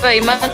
对慢慢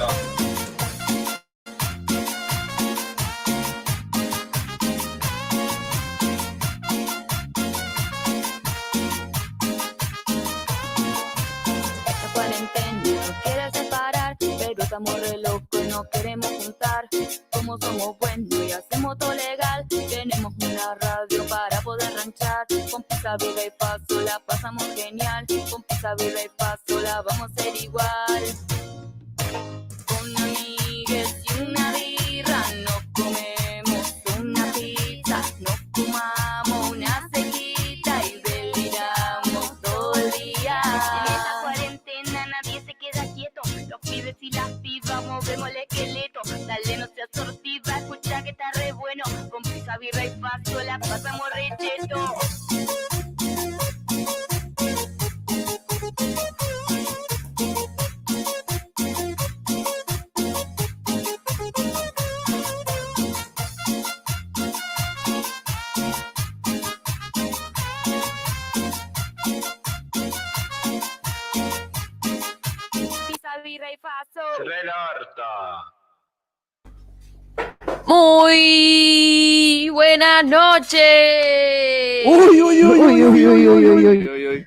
noches. Uy, uy, uy, uy, uy, uy, uy, uy, uy.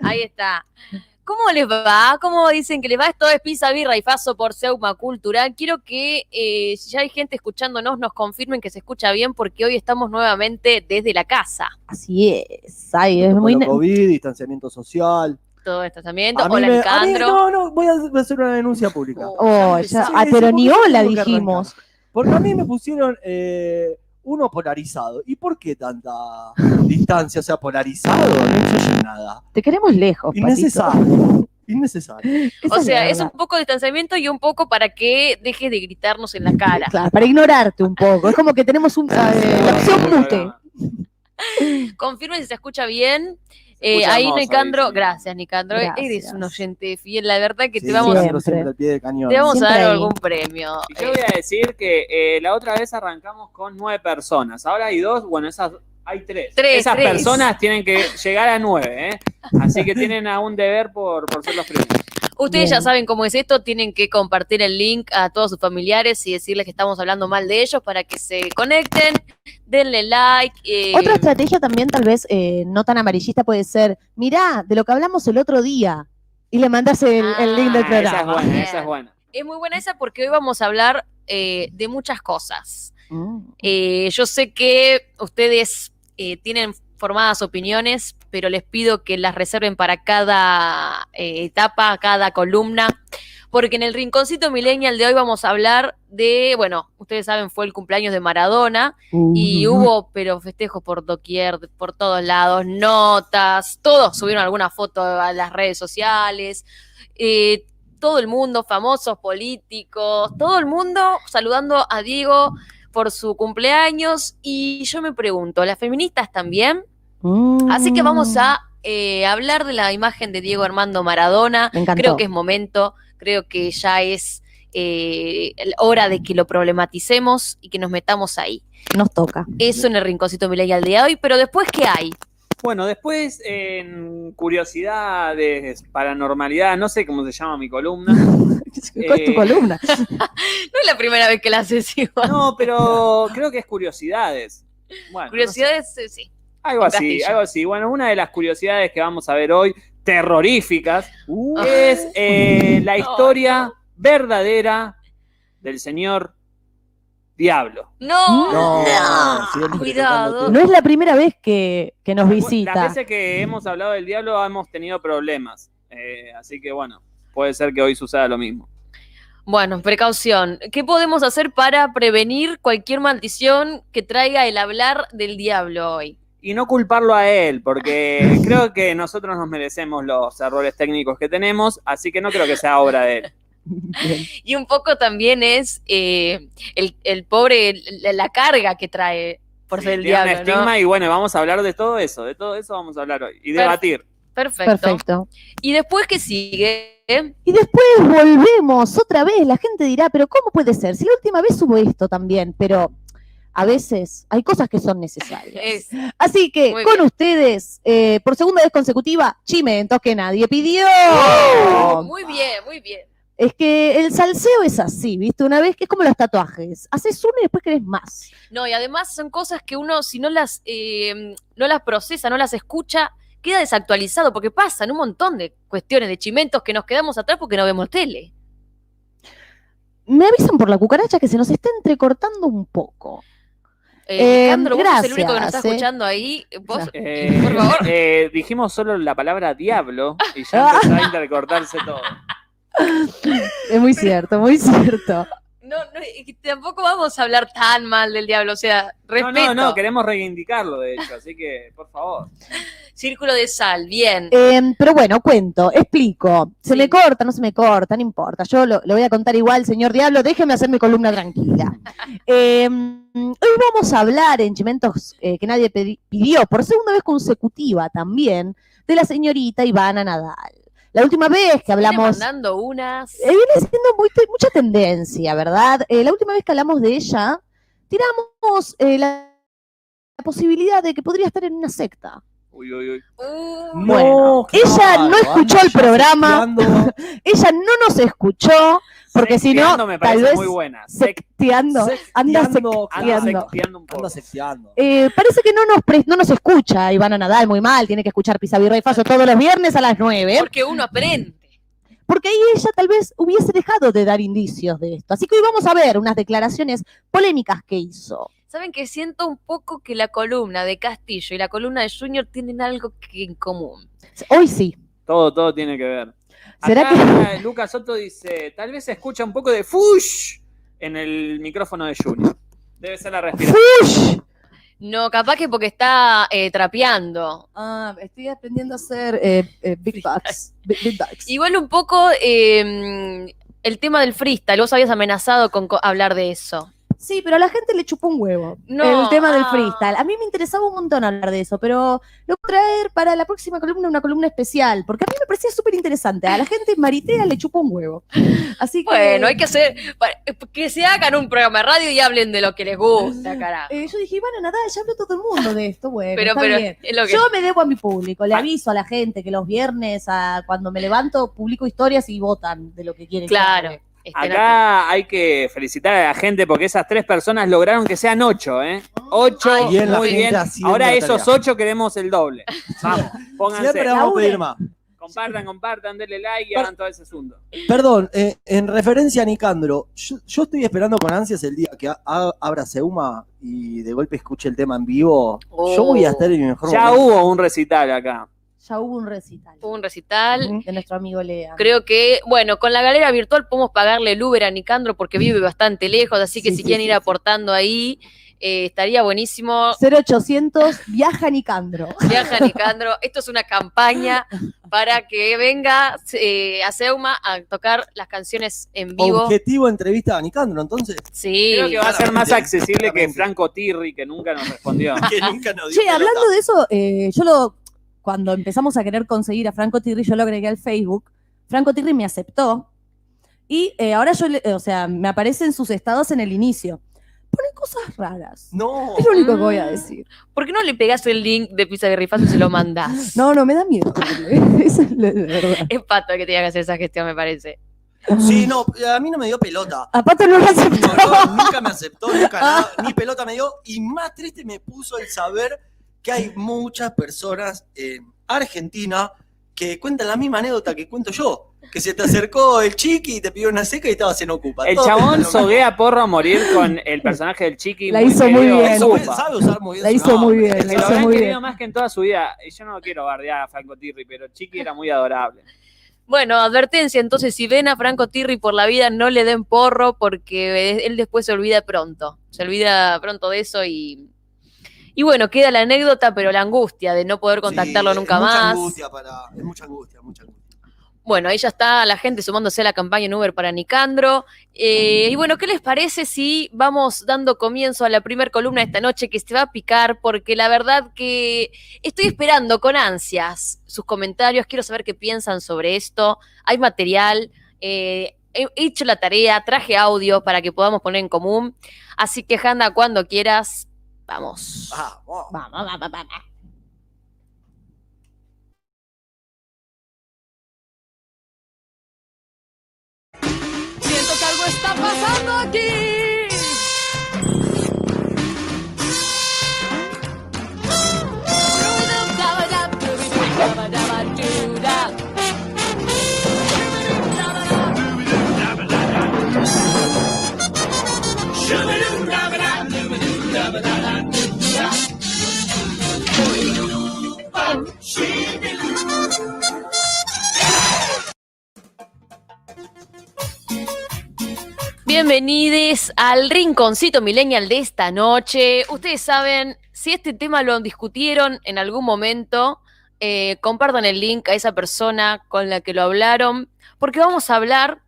Ahí está. ¿Cómo les va? ¿Cómo dicen que les va? Esto es Pizza Birra y Faso por Seuma Cultural. Quiero que eh, si ya hay gente escuchándonos, nos confirmen que se escucha bien porque hoy estamos nuevamente desde la casa. Así es, ay, es muy... COVID, distanciamiento social. Todo esto también. A mí Hola, me- mí- no, no, voy a hacer una denuncia pública. Oh, ya, Sí, ah, pero ¿por ni hola dijimos. Porque a mí me pusieron eh, uno polarizado. ¿Y por qué tanta distancia? O sea, polarizado, no influye en nada. Te queremos lejos, Patito. Innecesario. Innecesario. Esa O sea, es un poco de distanciamiento y un poco para que dejes de gritarnos en la cara. Claro, para ignorarte un poco. Es como que tenemos un, la opción mute. Confirmen si se escucha bien. Eh, ahí Nicandro, gracias Nicandro, Gracias. eres un oyente fiel, la verdad que Sí, te vamos, siempre, Siempre. siempre al pie del cañón. te vamos a dar ahí. algún premio. Y yo Eh, voy a decir que eh, la otra vez arrancamos con nueve personas. Ahora hay dos, bueno, esas hay tres. Tres, Esas tres. personas tienen que llegar a nueve, ¿eh? Así que tienen aún deber por, por ser los primeros. Ustedes ya saben cómo es esto, tienen que compartir el link a todos sus familiares y decirles que estamos hablando mal de ellos para que se conecten, denle like. eh, Otra estrategia también, tal vez eh, no tan amarillista, puede ser, mirá, de lo que hablamos el otro día. Y le mandas el, el link del Ah, esa es programa. buena, Bien. esa es buena. es muy buena esa porque hoy vamos a hablar eh, de muchas cosas. Mm. Eh, yo sé que ustedes eh, tienen formadas opiniones, pero les pido que las reserven para cada eh, etapa, cada columna, porque en el rinconcito millennial de hoy vamos a hablar de, bueno, ustedes saben, fue el cumpleaños de Maradona y hubo, pero festejos por doquier, por todos lados, notas, todos subieron alguna foto a las redes sociales, eh, todo el mundo, famosos, políticos, todo el mundo saludando a Diego por su cumpleaños y yo me pregunto, ¿las feministas también? Mm. Así que vamos a eh, hablar de la imagen de Diego Armando Maradona. Me encantó. Creo que es momento, creo que ya es eh, hora de que lo problematicemos y que nos metamos ahí. Nos toca. Eso en el rinconcito millennial de hoy, pero después, ¿qué hay? Bueno, después en curiosidades, paranormalidad, no sé cómo se llama mi columna. ¿Cuál es tu Eh, columna? No es la primera vez que la haces igual. No, pero creo que es curiosidades. Bueno, no sé. Curiosidades, sí. Algo así, algo así. Bueno, una de las curiosidades que vamos a ver hoy, terroríficas, Uh, es eh, la No, historia verdadera del señor Diablo. No, No, cuidado. no es la primera vez que, que nos Las visita. veces que hemos hablado del Diablo hemos tenido problemas. Eh, así que bueno, puede ser que hoy suceda lo mismo. Bueno, precaución. ¿Qué podemos hacer para prevenir cualquier maldición que traiga el hablar del diablo hoy? Y no culparlo a él, porque creo que nosotros nos merecemos los errores técnicos que tenemos, así que no creo que sea obra de él. Bien. Y un poco también es eh, el, el pobre, la, la carga que trae por ser el Tiene un diablo, y bueno, vamos a hablar de todo eso, de todo eso vamos a hablar hoy y debatir. Perfecto. Perfecto. ¿Y después qué sigue? Y después volvemos otra vez. La gente dirá, pero ¿cómo puede ser? Si la última vez hubo esto también, pero a veces hay cosas que son necesarias. Es- Así que Muy con bien. ustedes, eh, por segunda vez consecutiva, chimentos que nadie pidió. muy bien, muy bien. Es que el salseo es así, ¿viste? Una vez que es como los tatuajes. Haces uno y después querés más. No, y además son cosas que uno, si no las, eh, no las procesa, no las escucha, queda desactualizado, porque pasan un montón de cuestiones, de chimentos que nos quedamos atrás porque no vemos tele. Me avisan por la cucaracha que se nos está entrecortando un poco. Eh, Eh, Alejandro, vos sos el único que nos está eh. escuchando ahí. Vos, Eh, por favor. eh, dijimos solo la palabra diablo y ya empezó a intercortarse todo. Es muy cierto, muy cierto. No, no, tampoco vamos a hablar tan mal del diablo, o sea, No, respeto. no, no, queremos reivindicarlo, de hecho, así que, por favor. Círculo de sal, bien. Eh, pero bueno, cuento, explico. Se Sí. me corta, no se me corta, no importa. Yo lo, lo voy a contar igual, señor Diablo. Déjeme hacer mi columna tranquila. Eh, hoy vamos a hablar en Chimentos eh, que nadie pidió, por segunda vez consecutiva también, de la señorita Ivana Nadal. La última vez que Viene hablamos. mandando unas. Eh, viene siendo muy mucha tendencia, ¿verdad? Eh, la última vez que hablamos de ella, tiramos eh, la, la posibilidad de que podría estar en una secta. Uy, uy, uy. Uh, Bueno, qué ella no escuchó anda el programa. Ella no nos escuchó, porque si no, me tal parece vez muy buena. Sec- secteando, anda Secteando, anda secteando. secteando un poco. Anda secteando. Eh, parece que no nos, pre- no nos escucha Ivana Nadal muy mal, tiene que escuchar Pisa Virrey Faso todos los viernes a las 9. porque uno aprende. porque ahí ella tal vez hubiese dejado de dar indicios de esto. Así que hoy vamos a ver unas declaraciones polémicas que hizo. Saben que siento un poco que la columna de Castillo y la columna de Junior tienen algo que en común. Hoy sí. Todo, todo tiene que ver. ¿Será Acá, Lucas Soto dice, tal vez se escucha un poco de fush en el micrófono de Junior. Debe ser la respiración. ¡Fush! No, capaz que porque está eh, trapeando. Ah, estoy aprendiendo a hacer eh, big bucks. Big, bucks. Igual un poco eh, el tema del freestyle. Vos habías amenazado con co- hablar de eso. Sí, pero a la gente le chupó un huevo. No, el tema del ah. freestyle. A mí me interesaba un montón hablar de eso, pero lo voy a traer para la próxima columna una columna especial, porque a mí me parecía súper interesante. A la gente en Maritea le chupó un huevo. Así que. Bueno, hay que hacer. Que se hagan un programa de radio y hablen de lo que les gusta, carajo. Eh, yo dije, bueno, nada, ya habló todo el mundo de esto, bueno. Pero, está pero bien. es lo que. Yo me debo a mi público, le Ah. aviso a la gente que los viernes, a, cuando me levanto, publico historias y votan de lo que quieren. Claro. Estén atentos. Acá hay que felicitar a la gente porque esas tres personas lograron que sean ocho, ¿eh? Ocho, Ay, Bien, la muy bien. Ahora esos ocho queremos el doble. Vamos, pónganse. Siempre vamos a pedir más. Compartan, compartan, denle like y hagan todo ese asunto. Perdón, eh, en referencia a Nicandro, yo, yo estoy esperando con ansias el día que a- a- abra Seuma y de golpe escuche el tema en vivo. Oh. Yo voy a estar en mi mejor Ya momento. hubo un recital acá. Ya hubo un recital Hubo un recital. de nuestro amigo Lea. Creo que, bueno, con la galera virtual podemos pagarle el Uber a Nicandro porque vive bastante lejos, así que Sí, si sí, quieren sí, ir sí. aportando ahí, eh, estaría buenísimo. 0800 viaja Nicandro. Viaja Nicandro. Esto es una campaña para que venga eh, a Seuma a tocar las canciones en vivo. Objetivo entrevista a Nicandro, entonces. Sí. Creo que va a ser más accesible que. Franco Tirri, que nunca nos respondió. Que nunca nos dio Che, pelota. hablando de eso, eh, yo lo, cuando empezamos a querer conseguir a Franco Tirri, yo lo agregué al Facebook. Franco Tirri me aceptó. Y eh, ahora yo, le- o sea, me aparecen sus estados en el inicio. Pone cosas raras. No. Es lo único que voy a Ah. decir. ¿Por qué no le pegás el link de Pizza de Rifazo y se lo mandás? No, no, me da miedo. Eso es la la verdad. Es pato que tenga que hacer esa gestión, me parece. Sí, no, a mí no me dio pelota. A Pato no lo aceptó. No, no, nunca me aceptó, nunca nada, ni pelota me dio. Y más triste me puso el saber que hay muchas personas en Argentina que cuentan la misma anécdota que cuento yo. Que se te acercó el chiqui y te pidió una seca y estabas en Ocupa. El chabón soguea porro a morir con el personaje del chiqui. La hizo muy bien. en Sabe- usar muy bien La hizo muy bien, la Se lo hizo muy bien. más que en toda su vida. Y yo no quiero bardear a Franco Tirri, pero Chiqui era muy adorable. Bueno, advertencia, entonces si ven a Franco Tirri por la vida, no le den porro porque él después se olvida pronto. Se olvida pronto de eso y... Y bueno, queda la anécdota, pero la angustia de no poder contactarlo Sí, nunca es mucha más. Angustia para, es mucha angustia, mucha angustia. Bueno, ahí ya está la gente sumándose a la campaña en Uber para Nicandro. Eh, y bueno, ¿qué les parece si vamos dando comienzo a la primer columna de esta noche que se va a picar? Porque la verdad que estoy esperando con ansias sus comentarios. Quiero saber qué piensan sobre esto. Hay material. eh, he he hecho la tarea, traje audio para que podamos poner en común. Así que, Hanna, cuando quieras, vamos. Vamos. Vamos, vamos, vamos. está pasando aquí? Bienvenidos al rinconcito millennial de esta noche. Ustedes saben, si este tema lo discutieron en algún momento, eh, compartan el link a esa persona con la que lo hablaron, porque vamos a hablar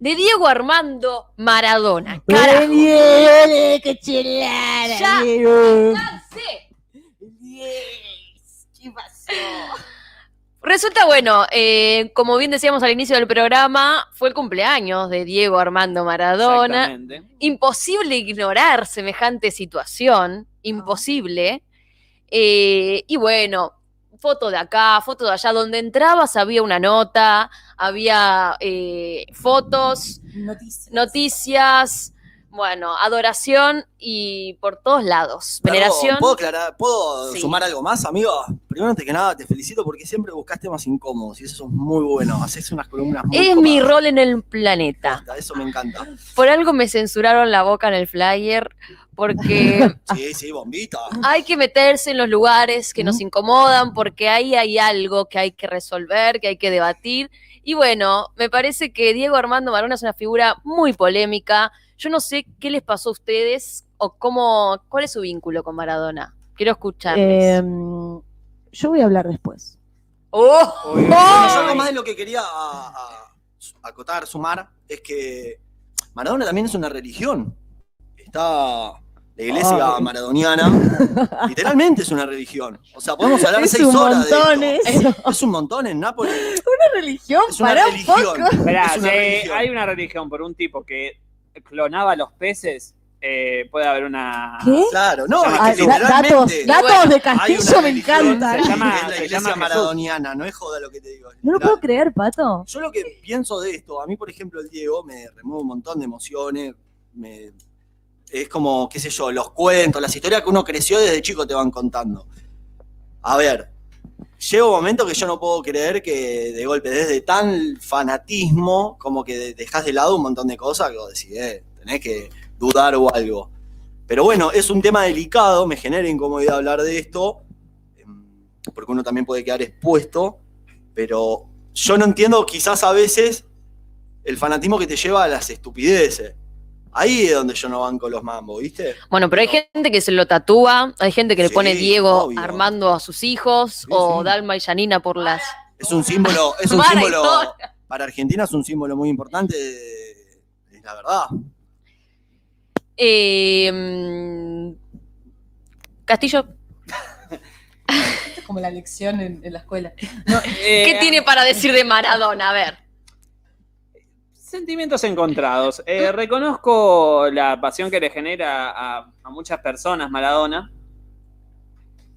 de Diego Armando Maradona. Carajo. ¡Qué chilada! Ya. ¿Qué pasó? Resulta bueno, eh, como bien decíamos al inicio del programa, fue el cumpleaños de Diego Armando Maradona. Exactamente. imposible ignorar semejante situación, imposible. Eh, y bueno, foto de acá, foto de allá, donde entrabas había una nota, había eh, fotos, Noticias. noticias, bueno, adoración y por todos lados. Pero, Veneración. ¿Puedo, aclarar, ¿puedo Sí. sumar algo más, amigo? Primero, antes que nada, te felicito porque siempre buscas temas incómodos y eso es muy bueno. Haces unas columnas muy Es mi rol en el planeta. Eso me encanta. Por algo me censuraron la boca en el flyer, porque Sí, sí, bombita. hay que meterse en los lugares que nos incomodan porque ahí hay algo que hay que resolver, que hay que debatir. Y bueno, me parece que Diego Armando Maradona es una figura muy polémica. Yo no sé qué les pasó a ustedes o cómo, cuál es su vínculo con Maradona. Quiero escucharles. Em, yo voy a hablar después. ¡Oh! Bueno, yo algo más de lo que quería a- a- acotar, sumar, es que Maradona también es una religión. Está la iglesia Ay. maradoniana, literalmente es una religión. O sea, podemos hablar Es seis un horas montón de esto. eso. Es un montón en Nápoles. Una religión, Es una para un religión. poco. Esperá, Es una si religión. hay una religión por un tipo que clonaba los peces, eh, puede haber una. ¿Qué? Claro, no, Ah, es que da- datos, datos bueno, de Castillo me encantan. Se llama- es la se iglesia llama maradoniana, no es joda lo que te digo. No lo puedo creer, Pato. Yo lo que pienso de esto, a mí, por ejemplo, el Diego me remueve un montón de emociones. me- es como, qué sé yo, los cuentos, las historias que uno creció desde chico te van contando. A ver, llega un momento que yo no puedo creer que de golpe, desde tan fanatismo, como que de- dejas de lado un montón de cosas que vos decís, eh, tenés que dudar o algo. Pero bueno, es un tema delicado, me genera incomodidad hablar de esto, em, porque uno también puede quedar expuesto, pero yo no entiendo quizás a veces el fanatismo que te lleva a las estupideces. Ahí es donde yo no banco los mambos, ¿viste? Bueno, pero hay gente que se lo tatúa, hay gente que le Sí, pone Diego obvio. Armando a sus hijos, o sí. Dalma y Janina por las. Es un símbolo, es un símbolo, para Argentina es un símbolo muy importante, es la verdad. Eh, Castillo, Como la lección en, la escuela. Eh, ¿qué tiene para decir de Maradona? A ver. Sentimientos encontrados. Eh, reconozco la pasión que le genera a, a muchas personas Maradona.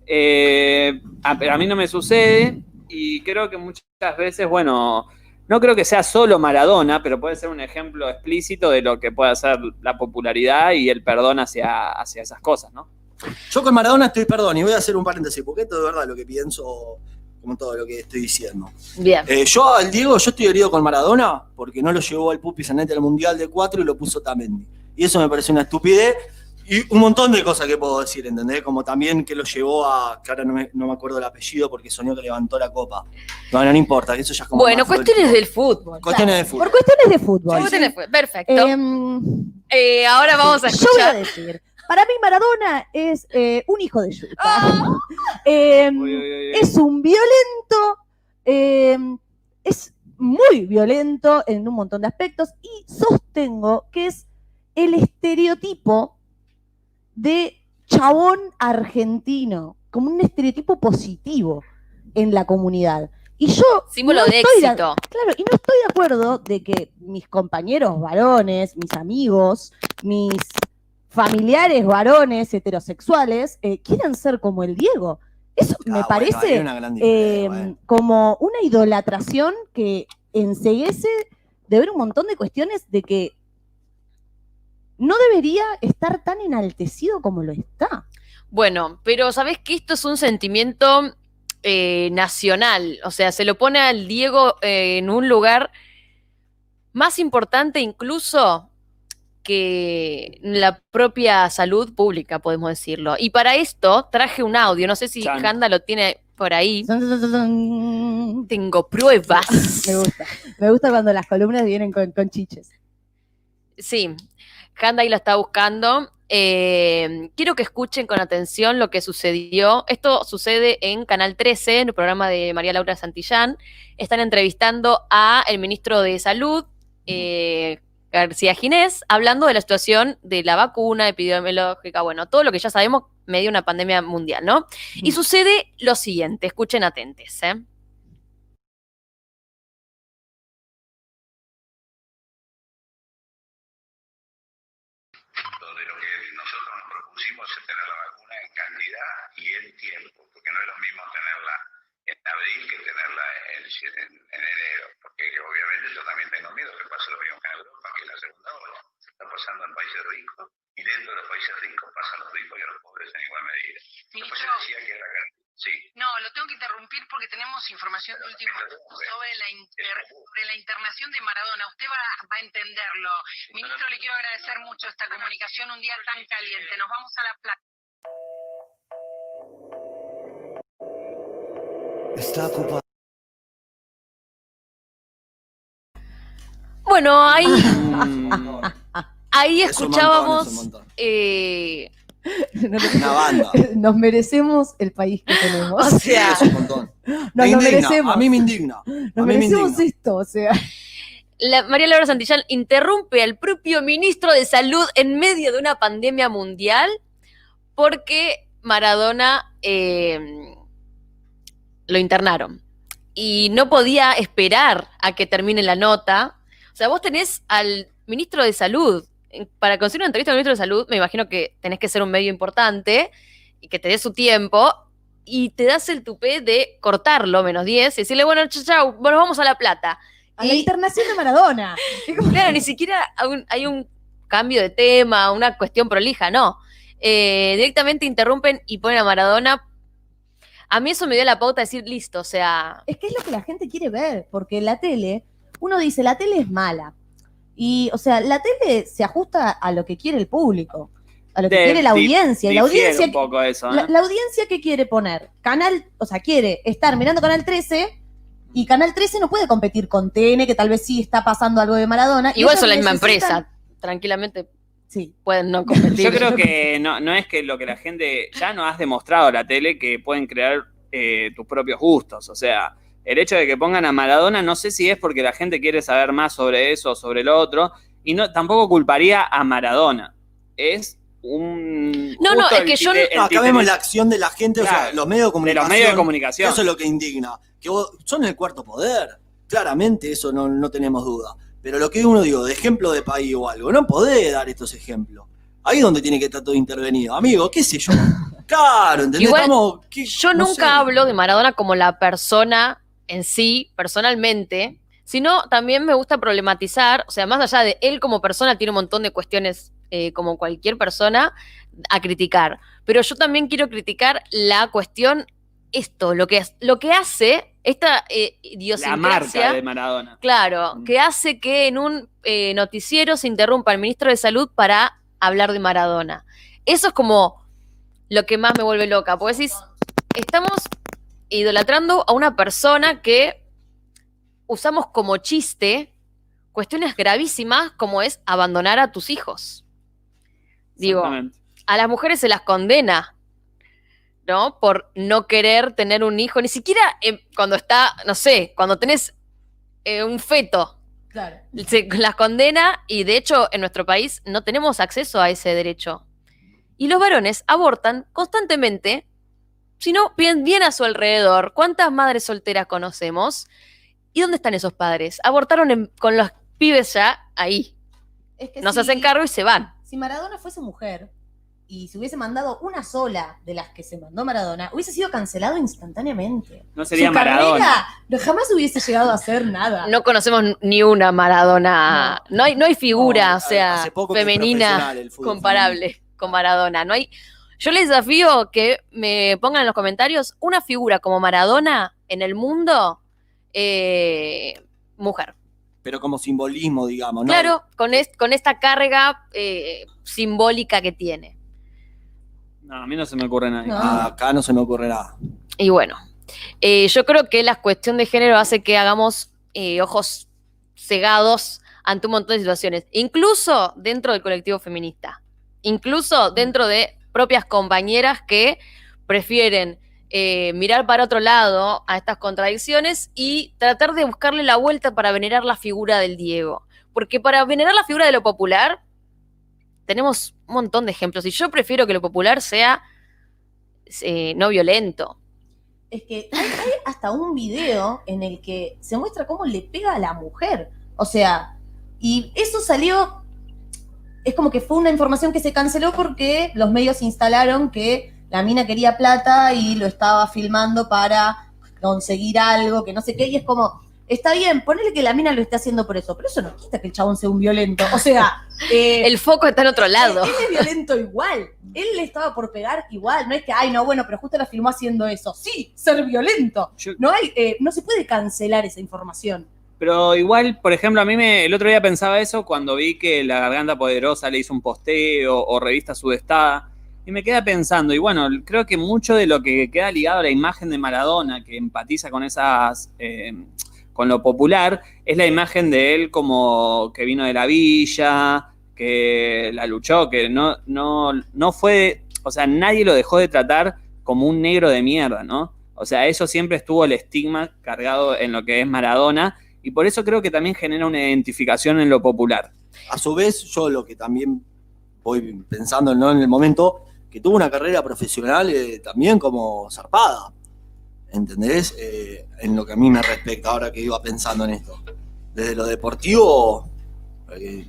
Eh, a, pero a mí no me sucede y creo que muchas veces, bueno, no creo que sea solo Maradona, pero puede ser un ejemplo explícito de lo que puede hacer la popularidad y el perdón hacia, hacia esas cosas, ¿no? Yo con Maradona estoy, perdón, y voy a hacer un paréntesis, porque esto es de verdad lo que pienso, como todo lo que estoy diciendo. Bien. Eh, yo al Diego, yo estoy herido con Maradona porque no lo llevó al Pupi Zanetti al Mundial de 4 y lo puso Tamendi. Y eso me parece una estupidez. Y un montón de cosas que puedo decir, ¿entendés? Como también que lo llevó a, que ahora no me, no me acuerdo el apellido porque soñó que levantó la copa. No, no, no importa, eso ya es como... Bueno, cuestiones del fútbol. Cuestiones de fútbol. Por cuestiones de fútbol. Cuestiones de fútbol. Perfecto. Em, Eh, ahora vamos a yo voy a decir, para mí Maradona es eh, un hijo de yuta. Ah. Em, Uy, uy, uy, uy. es un violento, em, es muy violento en un montón de aspectos y sostengo que es el estereotipo de chabón argentino, como un estereotipo positivo en la comunidad. Y yo Símbolo no de estoy de- éxito. Claro, y no estoy de acuerdo de que mis compañeros varones, mis amigos, mis familiares varones heterosexuales eh, quieran ser como el Diego. Eso Ah, me bueno, parece una eh, bueno. como una idolatración que enseguece de ver un montón de cuestiones de que no debería estar tan enaltecido como lo está. Bueno, pero sabes que esto es un sentimiento eh, nacional, o sea, se lo pone al Diego eh, en un lugar más importante incluso que la propia salud pública, podemos decirlo. Y para esto traje un audio, no sé si. Handa lo tiene por ahí. Me Tengo pruebas. gusta. Me gusta cuando las columnas vienen con, con chiches. Sí, Handa ahí lo está buscando. Eh, quiero que escuchen con atención lo que sucedió. Esto sucede en Canal 13, en el programa de María Laura Santillán. Están entrevistando a el ministro de Salud, eh, García Ginés, hablando de la situación de la vacuna epidemiológica, bueno, todo lo que ya sabemos medio una pandemia mundial, ¿no? Y sucede lo siguiente, escuchen atentes, ¿eh? lo que nosotros nos propusimos es tener la vacuna en cantidad y en tiempo, porque no es lo mismo tenerla en abril que tenerla en, en- en enero, porque obviamente yo también tengo miedo que pase lo mismo que en Europa, que es la segunda ola. Está pasando en países ricos y dentro de los países ricos pasan los ricos y a los pobres en igual medida. Ministro, decía que era can- Sí, no, lo tengo que interrumpir porque tenemos información de último sobre la, inter- sobre la internación de Maradona. Usted va, va a entenderlo. Ministro, le quiero agradecer mucho esta comunicación un día tan caliente. Nos vamos a la playa. Está ocupado. Bueno, ahí, Mm, ahí Es un escuchábamos... montón, es un montón. Una banda. Nos merecemos el país que o tenemos. sea, Es un montón. Nos me merecemos. a mí me indigna. Nos a mí me merecemos indigna. esto, o sea. la- María Laura Santillán interrumpe al propio ministro de Salud en medio de una pandemia mundial porque Maradona eh, lo internaron y no podía esperar a que termine la nota. O sea, vos tenés al ministro de Salud. Para conseguir una entrevista al ministro de Salud, me imagino que tenés que ser un medio importante y que te dé su tiempo y te das el tupé de cortarlo, menos 10, y decirle, bueno, chau, chau, bueno, vamos a La Plata. A la internación de Maradona. Claro, ni siquiera hay un, hay un cambio de tema, una cuestión prolija, no. Eh, directamente interrumpen y ponen a Maradona. A mí eso me dio la pauta de decir, listo, o sea, Es que es lo que la gente quiere ver, porque la tele, uno dice, la tele es mala. Y, o sea, la tele se ajusta a lo que quiere el público, a lo que de- quiere la di- audiencia. Y la audiencia, un poco eso, ¿eh? la, la audiencia que quiere poner, canal, o sea, quiere estar mirando Canal 13 y Canal 13 no puede competir con TN, que tal vez sí está pasando algo de Maradona. y igual son la misma necesitan- empresa. Tranquilamente Sí. pueden no competir. Yo creo que no, no es que lo que la gente ya no has demostrado la tele que pueden crear eh, tus propios gustos. O sea, el hecho de que pongan a Maradona, no sé si es porque la gente quiere saber más sobre eso o sobre lo otro, y no tampoco culparía a Maradona. Es un. No, no, es que yo no- No, acá vemos la acción de la gente, o sea, Claro. los medios de de comunicación. los medios de comunicación. Eso es lo que indigna. Que vos, son el cuarto poder. Claramente, eso no, no tenemos duda. Pero lo que uno digo, de ejemplo de país o algo, no podés dar estos ejemplos. Ahí es donde tiene que estar todo intervenido. Amigo, qué sé yo. Claro, ¿entendés? Igual, Estamos- ¿qué? Yo No nunca sé. hablo de Maradona como la persona en sí, personalmente, sino también me gusta problematizar, o sea, más allá de él como persona, tiene un montón de cuestiones eh, como cualquier persona a criticar. Pero yo también quiero criticar la cuestión, esto, lo que, lo que hace esta eh, La marca de Maradona. Claro, Mm. que hace que en un eh, noticiero se interrumpa el ministro de Salud para hablar de Maradona. Eso es como lo que más me vuelve loca, porque decís, estamos idolatrando a una persona que usamos como chiste cuestiones gravísimas como es abandonar a tus hijos. Digo, a las mujeres se las condena, ¿no? Por no querer tener un hijo, ni siquiera eh, cuando está, no sé, cuando tenés eh, un feto, Claro. se las condena y de hecho en nuestro país no tenemos acceso a ese derecho. Y los varones abortan constantemente, si no, bien, bien a su alrededor. ¿Cuántas madres solteras conocemos? ¿Y dónde están esos padres? Abortaron en- con los pibes ya ahí. Es que Nos si- hacen cargo y se van. Si Maradona fuese mujer, y se hubiese mandado una sola de las que se mandó Maradona, hubiese sido cancelado instantáneamente. No sería Su Maradona. carrera jamás hubiese llegado a hacer nada. No conocemos ni una Maradona. No, hay, no hay figura, No, o sea, femenina profesional el fútbol comparable con Maradona. No hay. Yo les desafío que me pongan en los comentarios una figura como Maradona en el mundo, eh, mujer. Pero como simbolismo, digamos, ¿no? Claro, con, es- con esta carga eh, simbólica que tiene. No, a mí no se me ocurre. No. Ah, Acá no se me ocurre nada. Y bueno, eh, yo creo que la cuestión de género hace que hagamos eh, ojos cegados ante un montón de situaciones, incluso dentro del colectivo feminista, incluso dentro de propias compañeras que prefieren eh, mirar para otro lado a estas contradicciones y tratar de buscarle la vuelta para venerar la figura del Diego. Porque para venerar la figura de lo popular tenemos un montón de ejemplos y yo prefiero que lo popular sea eh, no violento. Es que hay, hay hasta un video en el que se muestra cómo le pega a la mujer. O sea, y eso salió. Es como que fue una información que se canceló porque los medios instalaron que la mina quería plata y lo estaba filmando para conseguir algo, que no sé qué, y es como, está bien, ponele que la mina lo esté haciendo por eso, pero eso no quita que el chabón sea un violento. O sea, eh, El foco está en otro lado. él es violento igual. Él le estaba por pegar igual. No es que, ay, no, bueno, pero justo la filmó haciendo eso. Sí, ser violento. Yo- No hay, eh, no se puede cancelar esa información. Pero igual, por ejemplo, a mí me, el otro día pensaba eso cuando vi que la Garganta Poderosa le hizo un posteo o revista Sudestada. Y me queda pensando, y bueno, creo que mucho de lo que queda ligado a la imagen de Maradona, que empatiza con esas, eh, con lo popular, es la imagen de él como que vino de la villa, que la luchó, que no, no, no fue, o sea, nadie lo dejó de tratar como un negro de mierda, ¿no? O sea, eso siempre estuvo el estigma cargado en lo que es Maradona, y por eso creo que también genera una identificación en lo popular. A su vez, yo lo que también voy pensando ¿no? en el momento, que tuvo una carrera profesional eh, también como zarpada. ¿Entendés? Eh, en lo que a mí me respecta, ahora que iba pensando en esto. Desde lo deportivo, eh,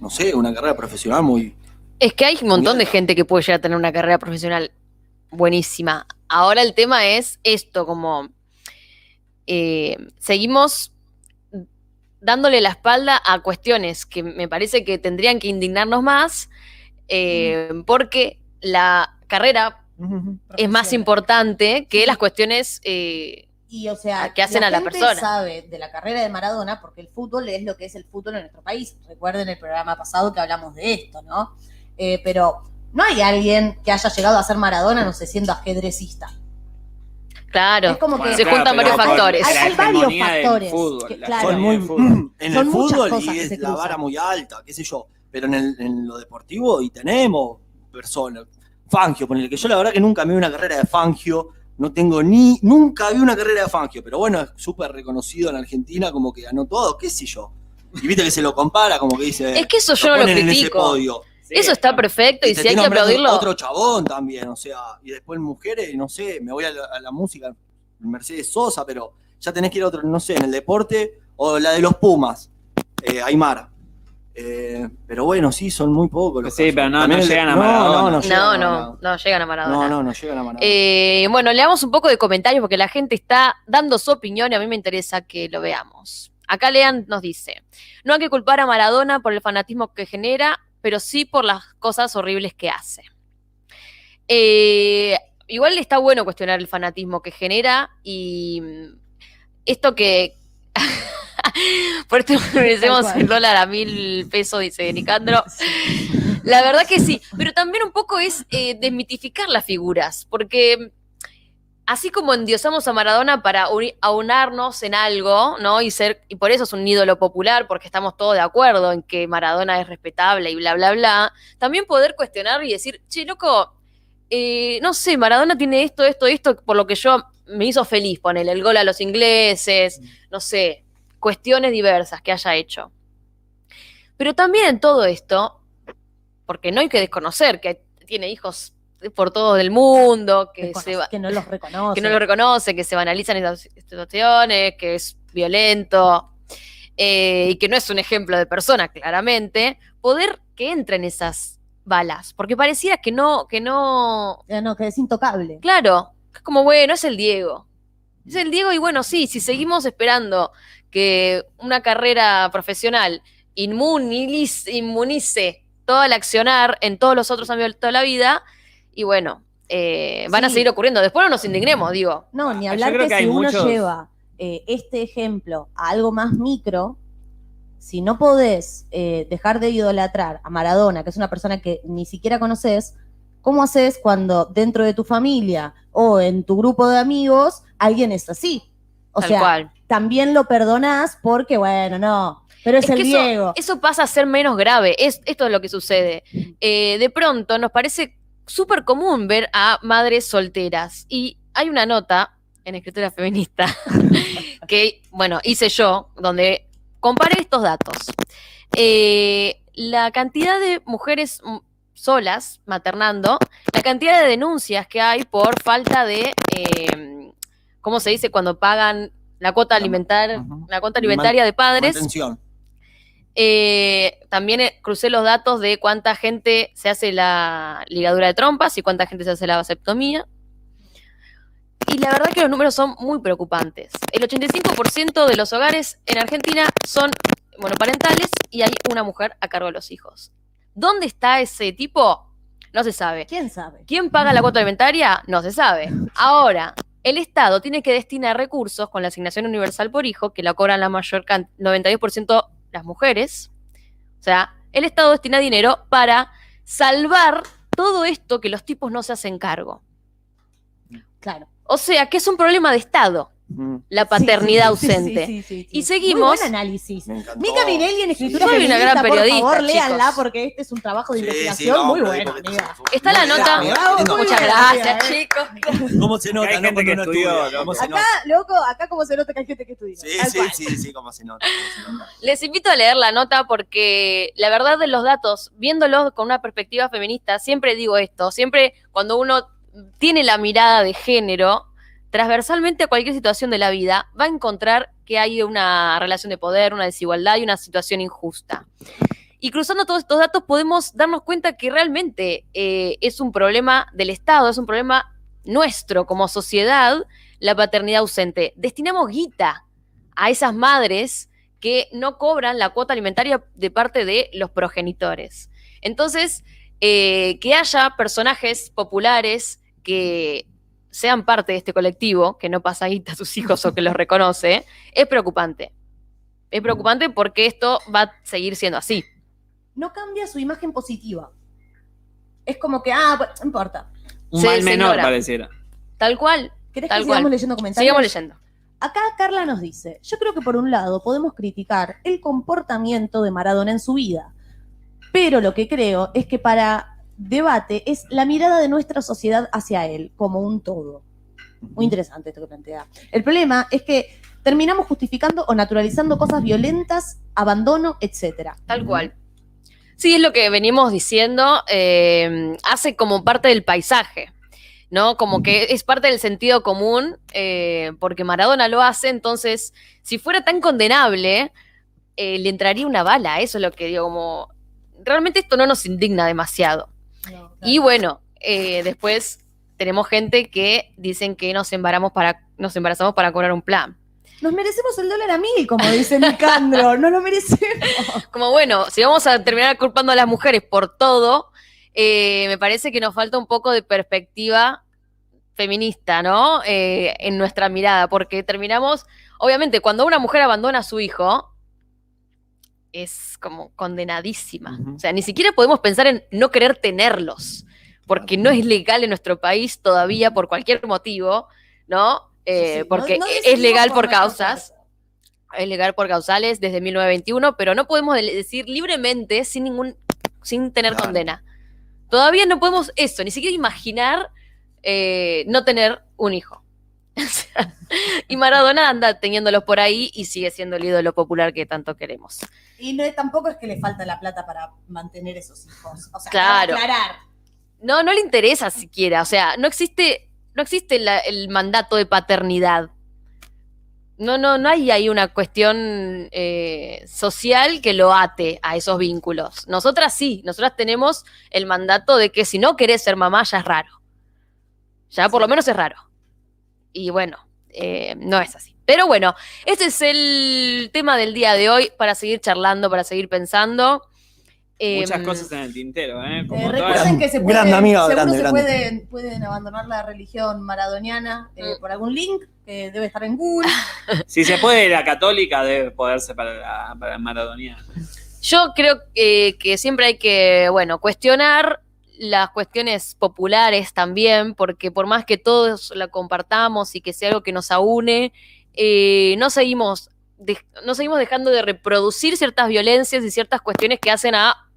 no sé, una carrera profesional muy. Es que hay un montón de gente que puede llegar a tener una carrera profesional buenísima. Ahora el tema es esto, como eh, seguimos dándole la espalda a cuestiones que me parece que tendrían que indignarnos más, eh, porque la carrera es más importante que las cuestiones eh, Y o sea, que hacen a la gente persona. sabe de la carrera de Maradona porque el fútbol es lo que es el fútbol en nuestro país. Recuerden el programa pasado que hablamos de esto, ¿no? Eh, pero no hay alguien que haya llegado a ser Maradona, no sé, siendo ajedrecista. Claro, Es como que se claro, juntan varios con factores. Hay- varios factores fútbol, que- la claro. Son muy. fútbol. En Son el muchas fútbol cosas y es la vara muy alta, qué sé yo. Pero en, el- en lo deportivo y tenemos personas. Fangio, ponele que yo la verdad que nunca me vi una carrera de Fangio. No tengo ni. Nunca vi una carrera de Fangio, pero bueno, es súper reconocido en Argentina como que ganó todo, qué sé yo. Y viste que se lo compara, como que dice. Es que eso yo no lo ponen en ese critico. Eso está perfecto y te si hay que aplaudirlo, Otro chabón también, o sea, y después mujeres, no sé, me voy a la, a la música, Mercedes Sosa, pero ya tenés que ir a otro, no sé, en el deporte, o la de los Pumas, eh, Aymar. Eh, pero bueno, sí, son muy pocos. los Sí, casos. pero no- no llegan a Maradona. No, no, no, llegan a Maradona. no llegan a Maradona. No, no, no llegan a Maradona. Eh, bueno, le damos un poco de comentarios porque la gente está dando su opinión y a mí me interesa que lo veamos. Acá Lean nos dice, no hay que culpar a Maradona por el fanatismo que genera, pero sí por las cosas horribles que hace. Eh, igual está bueno cuestionar el fanatismo que genera y mm, esto que... por esto merecemos el dólar a mil pesos, dice Nicandro. La verdad que sí, pero también un poco es eh, desmitificar las figuras, porque así como endiosamos a Maradona para aunarnos en algo, ¿no? Y ser, y por eso es un ídolo popular, porque estamos todos de acuerdo en que Maradona es respetable y bla, bla, bla, también poder cuestionar y decir, che, loco, eh, no sé, Maradona tiene esto, esto, esto, por lo que yo me hizo feliz, ponele el gol a los ingleses, no sé, cuestiones diversas que haya hecho. Pero también en todo esto, porque no hay que desconocer que tiene hijos por todo el mundo, que, se va- que no los reconoce. que no lo reconoce, que se banalizan esas situaciones, que es violento eh, y que no es un ejemplo de persona, claramente, poder que entren esas balas, porque pareciera que no, que no, no, que es intocable. claro, es como, bueno, es el Diego. Es el Diego y bueno, sí, si seguimos esperando que una carrera profesional inmuniz- inmunice todo el accionar en todos los otros ámbitos de la vida, y bueno, eh, van a seguir ocurriendo. Después no nos indignemos, digo. No, ni hablar que, si uno muchos- lleva eh, este ejemplo a algo más micro, si no podés eh, dejar de idolatrar a Maradona, que es una persona que ni siquiera conoces, ¿cómo haces cuando dentro de tu familia o en tu grupo de amigos alguien es así? O tal sea, cual. también lo perdonás porque, bueno, no, pero es, Es el que eso- pasa a ser menos grave. Es, esto es lo que sucede. Eh, de pronto nos parece súper común ver a madres solteras. Y hay una nota en escritura feminista que, bueno, hice yo, donde comparé estos datos. Eh, la cantidad de mujeres solas maternando, la cantidad de denuncias que hay por falta de, eh, ¿cómo se dice? Cuando pagan la cuota alimentar, la cuota alimentaria de padres. Atención. Eh, también eh, crucé los datos de cuánta gente se hace la ligadura de trompas y cuánta gente se hace la vasectomía. Y la verdad que los números son muy preocupantes. El 85% de los hogares en Argentina son monoparentales y hay una mujer a cargo de los hijos. ¿Dónde está ese tipo? No se sabe. ¿Quién sabe? ¿Quién paga la cuota alimentaria? No se sabe. Ahora, el Estado tiene que destinar recursos con la asignación universal por hijo, que la cobran la mayor cantidad, 92% las mujeres. O sea, el Estado destina dinero para salvar todo esto que los tipos no se hacen cargo. Claro. O sea, que es un problema de Estado. La paternidad Sí, sí, sí, ausente. sí, sí, sí. Y seguimos- Muy buen análisis. Mica Minelli en escritura Soy una gran periodista, por favor, léanla porque este es un trabajo de Sí, investigación sí, muy no, bueno, porque amiga. esto- Está la nota. Bravo, muy Muchas bien, gracias, chicos. ¿Cómo se nota, Hay no? gente Cuando que uno estudió, estudia. ¿Cómo se Acá, nota? loco, acá como se nota que hay gente que estudia. Sí, Tal sí, cual. sí, sí, cómo se nota. cómo se nota. Les invito a leer la nota porque la verdad de los datos, viéndolos con una perspectiva feminista, siempre digo esto, siempre cuando uno tiene la mirada de género, transversalmente a cualquier situación de la vida, va a encontrar que hay una relación de poder, una desigualdad y una situación injusta. Y cruzando todos estos datos podemos darnos cuenta que realmente eh, es un problema del Estado, es un problema nuestro como sociedad, la paternidad ausente. Destinamos guita a esas madres que no cobran la cuota alimentaria de parte de los progenitores. Entonces, eh, que haya personajes populares que sean parte de este colectivo, que no pasa guita a sus hijos o que los reconoce, es preocupante. Es preocupante porque esto va a seguir siendo así. No cambia su imagen positiva. Es como que, ah, pues, no importa. Un Se- mal menor ignora. pareciera. Tal cual. ¿Querés Tal que sigamos cual. leyendo comentarios? Sigamos leyendo. Acá Carla nos dice, yo creo que por un lado podemos criticar el comportamiento de Maradona en su vida, pero lo que creo es que para debate es la mirada de nuestra sociedad hacia él como un todo. Muy interesante esto que plantea. El problema es que terminamos justificando o naturalizando cosas violentas, abandono, etcétera. Tal cual. Sí, es lo que venimos diciendo, eh, hace como parte del paisaje, ¿no? Como que es parte del sentido común, eh, porque Maradona lo hace, entonces, si fuera tan condenable, eh, le entraría una bala, eso es lo que digo, como, realmente esto no nos indigna demasiado. Y bueno, eh, después tenemos gente que dicen que nos embarazamos para, nos embarazamos para cobrar un plan. Nos merecemos el dólar a mil, como dice Nicandro, no lo merecemos. como bueno, si vamos a terminar culpando a las mujeres por todo, eh, me parece que nos falta un poco de perspectiva feminista, ¿no? Eh, en nuestra mirada, porque terminamos, obviamente, cuando una mujer abandona a su hijo, es como condenadísima. O sea, ni siquiera podemos pensar en no querer tenerlos, porque no es legal en nuestro país todavía por cualquier motivo, ¿no? Eh, Sí, sí, porque no- no es legal por causas es legal por causales desde 1921, pero no podemos de- decir libremente sin ningún, sin tener Claro. condena. Todavía no podemos eso, ni siquiera imaginar eh, no tener un hijo. Y Maradona anda teniéndolos por ahí y sigue siendo el ídolo popular que tanto queremos. Y no, tampoco es que le falta la plata para mantener esos hijos. O sea, Claro. aclarar. No, no le interesa siquiera. O sea, no existe, no existe la- el mandato de paternidad. No, no, no hay ahí una cuestión eh, social que lo ate a esos vínculos. Nosotras sí, nosotras tenemos el mandato de que si no querés ser mamá ya es raro. Ya por lo menos es raro. Y bueno, eh, no es así. Pero bueno, este es el tema del día de hoy para seguir charlando, para seguir pensando. Muchas Em, cosas en el tintero, ¿eh? Como Eh, recuerden que se Grande, pueden, amiga, seguro grande, se grande. Pueden, pueden abandonar la religión maradoniana eh, Mm. por algún link que debe estar en Google. Si se puede, la católica debe poderse para la, para maradoniano. Yo creo que, que siempre hay que, bueno, cuestionar las cuestiones populares también, porque por más que todos la compartamos y que sea algo que nos aúne, eh, no seguimos no seguimos dejando de reproducir ciertas violencias y ciertas cuestiones que hacen a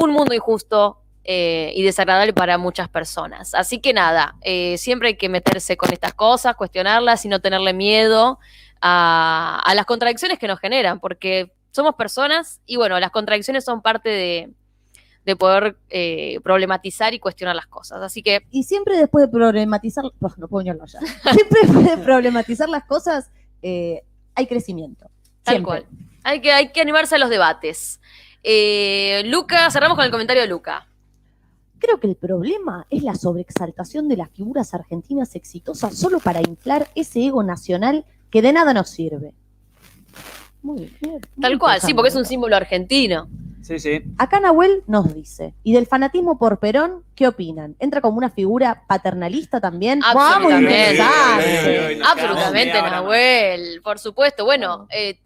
un mundo injusto eh, y desagradable para muchas personas. Así que nada, eh, siempre hay que meterse con estas cosas, cuestionarlas y no tenerle miedo a, a las contradicciones que nos generan, porque somos personas y bueno, las contradicciones son parte de, de poder eh, problematizar y cuestionar las cosas. Así que Y siempre después de problematizar, oh, no puedo ya. Siempre después de problematizar las cosas, eh, hay crecimiento. Tal Siempre. cual. Hay que, hay que animarse a los debates. Eh, Luca, cerramos con el comentario de Luca. Creo que el problema es la sobreexaltación de las figuras argentinas exitosas solo para inflar ese ego nacional que de nada nos sirve. Muy bien. Tal muy cual, sí, porque es un símbolo argentino. Sí, sí. Acá Nahuel nos dice, ¿y del fanatismo por Perón qué opinan? ¿Entra como una figura paternalista también? Absolutamente. Muy. Absolutamente, Nahuel, por supuesto. Bueno, eh,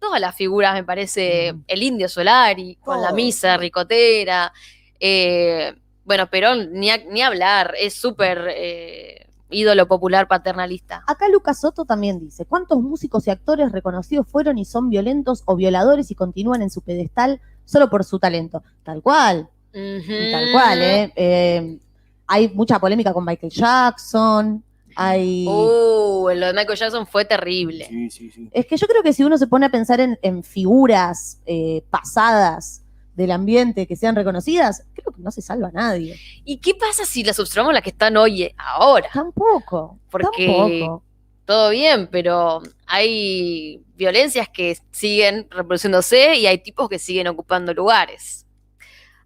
todas las figuras, me parece, el indio Solari, con la misa ricotera. eh, bueno, Perón, ni, a- ni hablar, es súper eh, ídolo popular paternalista. Acá Lucas Soto también dice, ¿cuántos músicos y actores reconocidos fueron y son violentos o violadores y continúan en su pedestal solo por su talento? Tal cual, tal cual, ¿eh? Eh, hay mucha polémica con Michael Jackson, hay... Uh, lo de Michael Jackson fue terrible. Sí, sí, sí. Es que yo creo que si uno se pone a pensar en, en figuras eh, pasadas del ambiente que sean reconocidas, creo que no se salva a nadie. ¿Y qué pasa si las observamos las que están hoy, ahora? Tampoco, Porque- tampoco. Todo bien, pero hay violencias que siguen reproduciéndose y hay tipos que siguen ocupando lugares.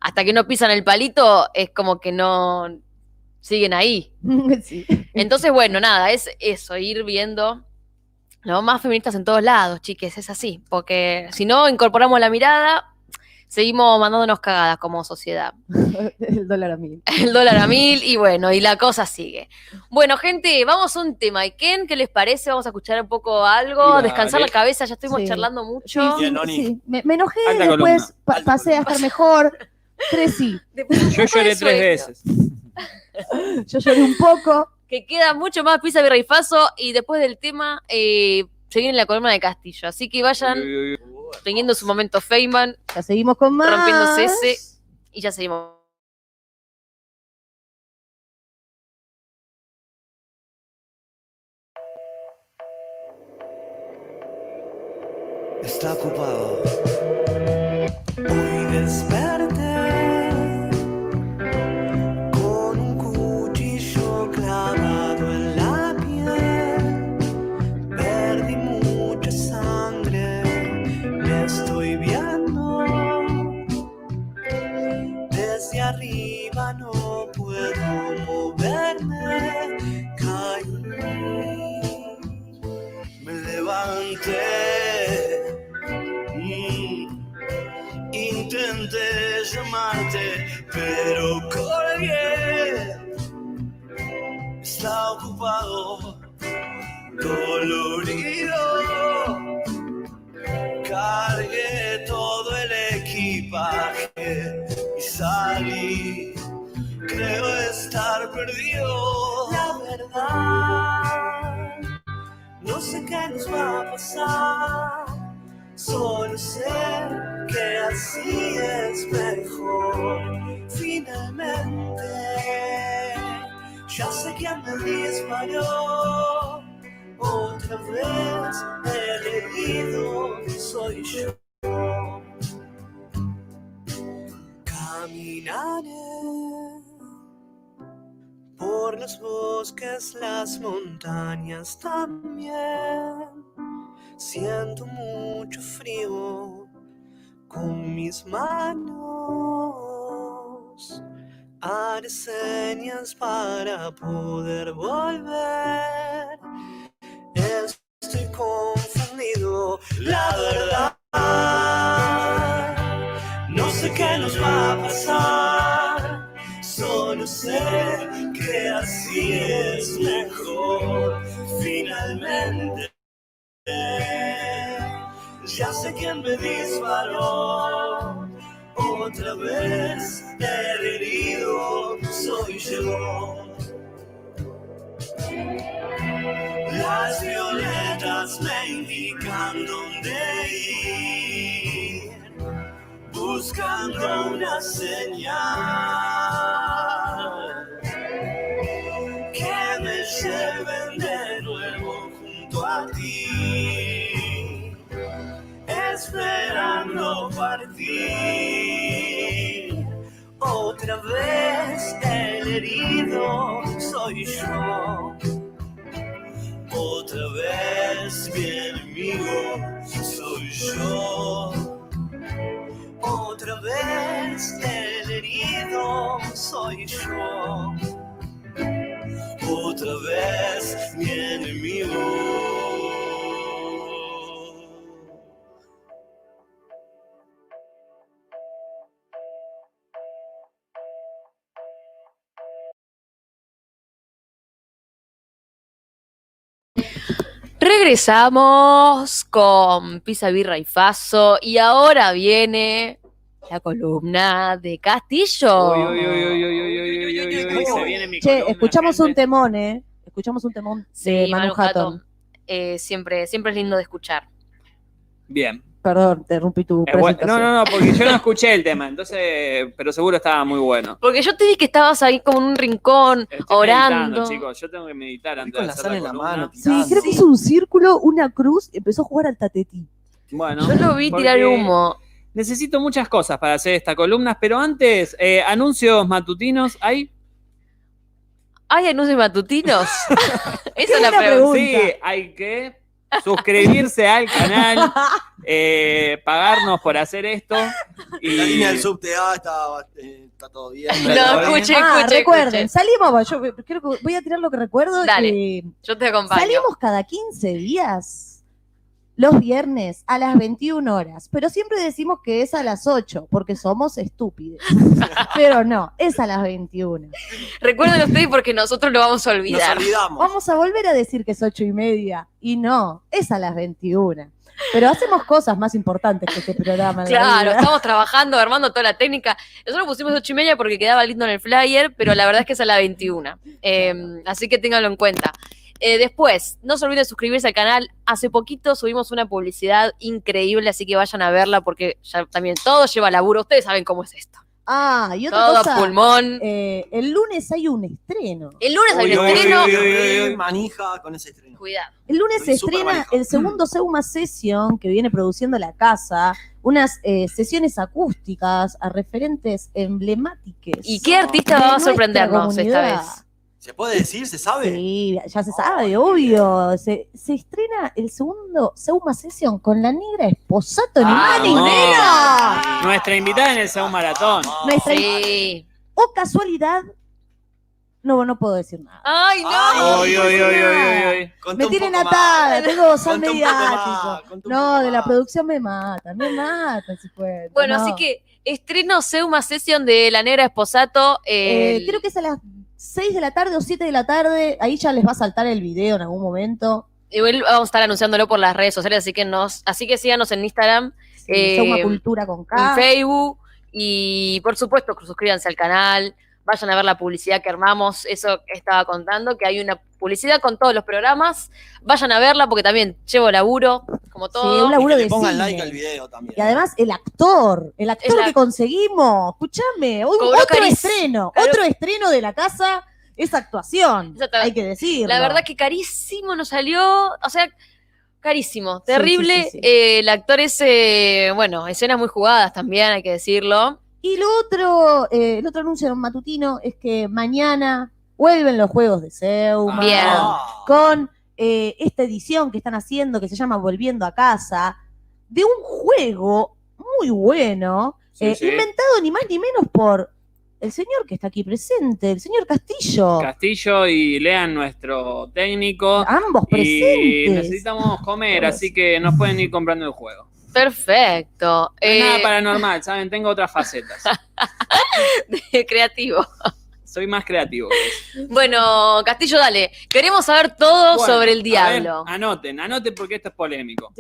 Hasta que no pisan el palito, es como que no siguen ahí. Sí. Entonces, bueno, nada, es eso, ir viendo los más feministas en todos lados, chiques, es así. Porque si no incorporamos la mirada, seguimos mandándonos cagadas como sociedad. El dólar a mil. El dólar a mil y bueno, y la cosa sigue. Bueno, gente, vamos a un tema. ¿Y Ken, qué les parece? Vamos a escuchar un poco algo, Dale. descansar la cabeza, ya estuvimos Sí. charlando Sí, mucho. sí, Noni. sí. Me, me enojé, Alta después pa- Alta pasé a estar mejor. Crecí. Después un Yo lloré tres sueño. veces. Yo lloré un poco. Que queda mucho más pizza, y faso. Y después del tema, eh, se viene la columna de Castillo. Así que vayan teniendo su momento Feynman, Ya seguimos con más. rompiéndose ese. Y ya seguimos. Está ocupado. Hoy desperté pero colgué. Está ocupado, dolorido. Cargué todo el equipaje y salí. Creo estar perdido. La verdad, no sé qué nos va a pasar. Solo sé que así es mejor. Finalmente, ya sé quién me disparó. Otra vez el herido soy yo. Caminaré por los bosques, las montañas también. Siento mucho frío con mis manos. Haré señas para poder volver. Estoy confundido, la verdad. No sé qué nos va a pasar. Solo sé que así es mejor. Finalmente. Ya sé quién me disparó. Otra vez herido soy yo. Las violetas me indican dónde ir, buscando una señal que me lleven de nuevo junto a ti, esperando partir. Otra vez el herido soy yo. Otra vez mi enemigo soy yo. Otra vez el herido soy yo. Otra vez mi enemigo. Regresamos con Pisa, Birra y Faso. Y ahora viene la columna de Castillo. Che, escuchamos un temón, ¿eh? Escuchamos un temón de sí, Manu, Manu Hatton. Hatton. Eh, siempre, siempre es lindo de escuchar. Bien, Perdón, te rompí tu Eh, bueno, no, no, no, porque yo no escuché el tema, entonces, pero seguro estaba muy bueno. Porque yo te vi que estabas ahí como en un rincón, Estoy orando. chicos. Yo tengo que meditar antes con de la hacer sal la en la columna. mano, Sí, creo que hizo un círculo, una cruz, y empezó a jugar al tatetí. Bueno, Yo lo vi tirar humo. Necesito muchas cosas para hacer estas columnas, pero antes, eh, anuncios matutinos. ¿Hay? ¿Hay anuncios matutinos? Esa es la pregunta. Sí, hay que suscribirse al canal, eh, pagarnos por hacer esto. Y La línea del subte A está, está todo bien. No, escuche, ah, escuche, recuerden, escuche. salimos, yo creo que voy a tirar lo que recuerdo. Dale. eh, Yo te acompaño. salimos cada 15 días, los viernes a las 21 horas, pero siempre decimos que es a las 8, porque somos estúpidos. pero no, es a las 21. Recuerden ustedes porque nosotros lo vamos a Nos olvidar. olvidamos. Vamos a volver a decir que es 8 y media, y no, es a las 21. Pero hacemos cosas más importantes que este programa. Claro, vida. estamos trabajando, armando toda la técnica. Nosotros pusimos ocho y media porque quedaba lindo en el flyer, pero la verdad es que es a la 21. Eh, así que ténganlo en cuenta. Eh, después, no se olviden de suscribirse al canal. Hace poquito subimos una publicidad increíble, así que vayan a verla porque ya también todo lleva laburo. Ustedes saben cómo es esto. Ah, y otra Todo a cosa, pulmón. eh, el lunes hay un estreno. El lunes hay un uy, estreno. uy, uy, uy, uy. manija con ese estreno. Cuidado. El lunes se Estoy estrena manija. el segundo Seuma Session que viene produciendo la casa, unas eh, sesiones acústicas a referentes emblemáticos. ¿Y qué artista va a sorprendernos esta vez? ¿Se puede decir? ¿Se sabe? Sí, ya se sabe, obvio. Se, se estrena el segundo Seuma Session con la negra Esposato, más ni menos. Nuestra invitada en el segundo maratón. Nuestra- Sí. O casualidad, no, no puedo decir nada. ¡Ay, no! Ay, uy, uy, uy. Conté Me tienen atada, tengo son mediático. No, de la producción me matan, me matan si pueden. Bueno, no. así que estreno Seuma Session de La Negra Esposato. Eh, creo que es a las 6 de la tarde o 7 de la tarde. Ahí ya les va a saltar el video en algún momento. Igual vamos a estar anunciándolo por las redes sociales, así que nos, así que síganos en Instagram, Sí, Eh, Seuma Cultura con en. Facebook y por supuesto suscríbanse al canal, vayan a ver la publicidad que armamos, eso que estaba contando, que hay una publicidad con todos los programas, vayan a verla porque también llevo laburo, como Sí, todo. un laburo Y que de pongan cine. like al video también. Y además el actor, el actor Es la- que conseguimos, escúchame, otro estreno, otro estreno de la casa, es actuación, Exacto. hay que decirlo. La verdad que carísimo nos salió, o sea, carísimo, terrible. sí, sí. Eh, el actor es, eh, bueno, escenas muy jugadas también, hay que decirlo. Y lo otro, eh, el otro anuncio matutino es que mañana vuelven los juegos de Seuma, Bien. Ah. con eh, esta edición que están haciendo que se llama Volviendo a casa, de un juego muy bueno, Sí, eh, sí. inventado ni más ni menos por el señor que está aquí presente, el señor Castillo. Castillo y Lean, nuestro técnico. Ambos Y presentes. necesitamos comer, así que nos pueden ir comprando el juego. Perfecto. No es Eh, nada paranormal, ¿saben? Tengo otras facetas. creativo. Soy más creativo. Bueno, Castillo, dale. Queremos saber todo Bueno, sobre el diablo. ver, anoten, anoten porque esto es polémico.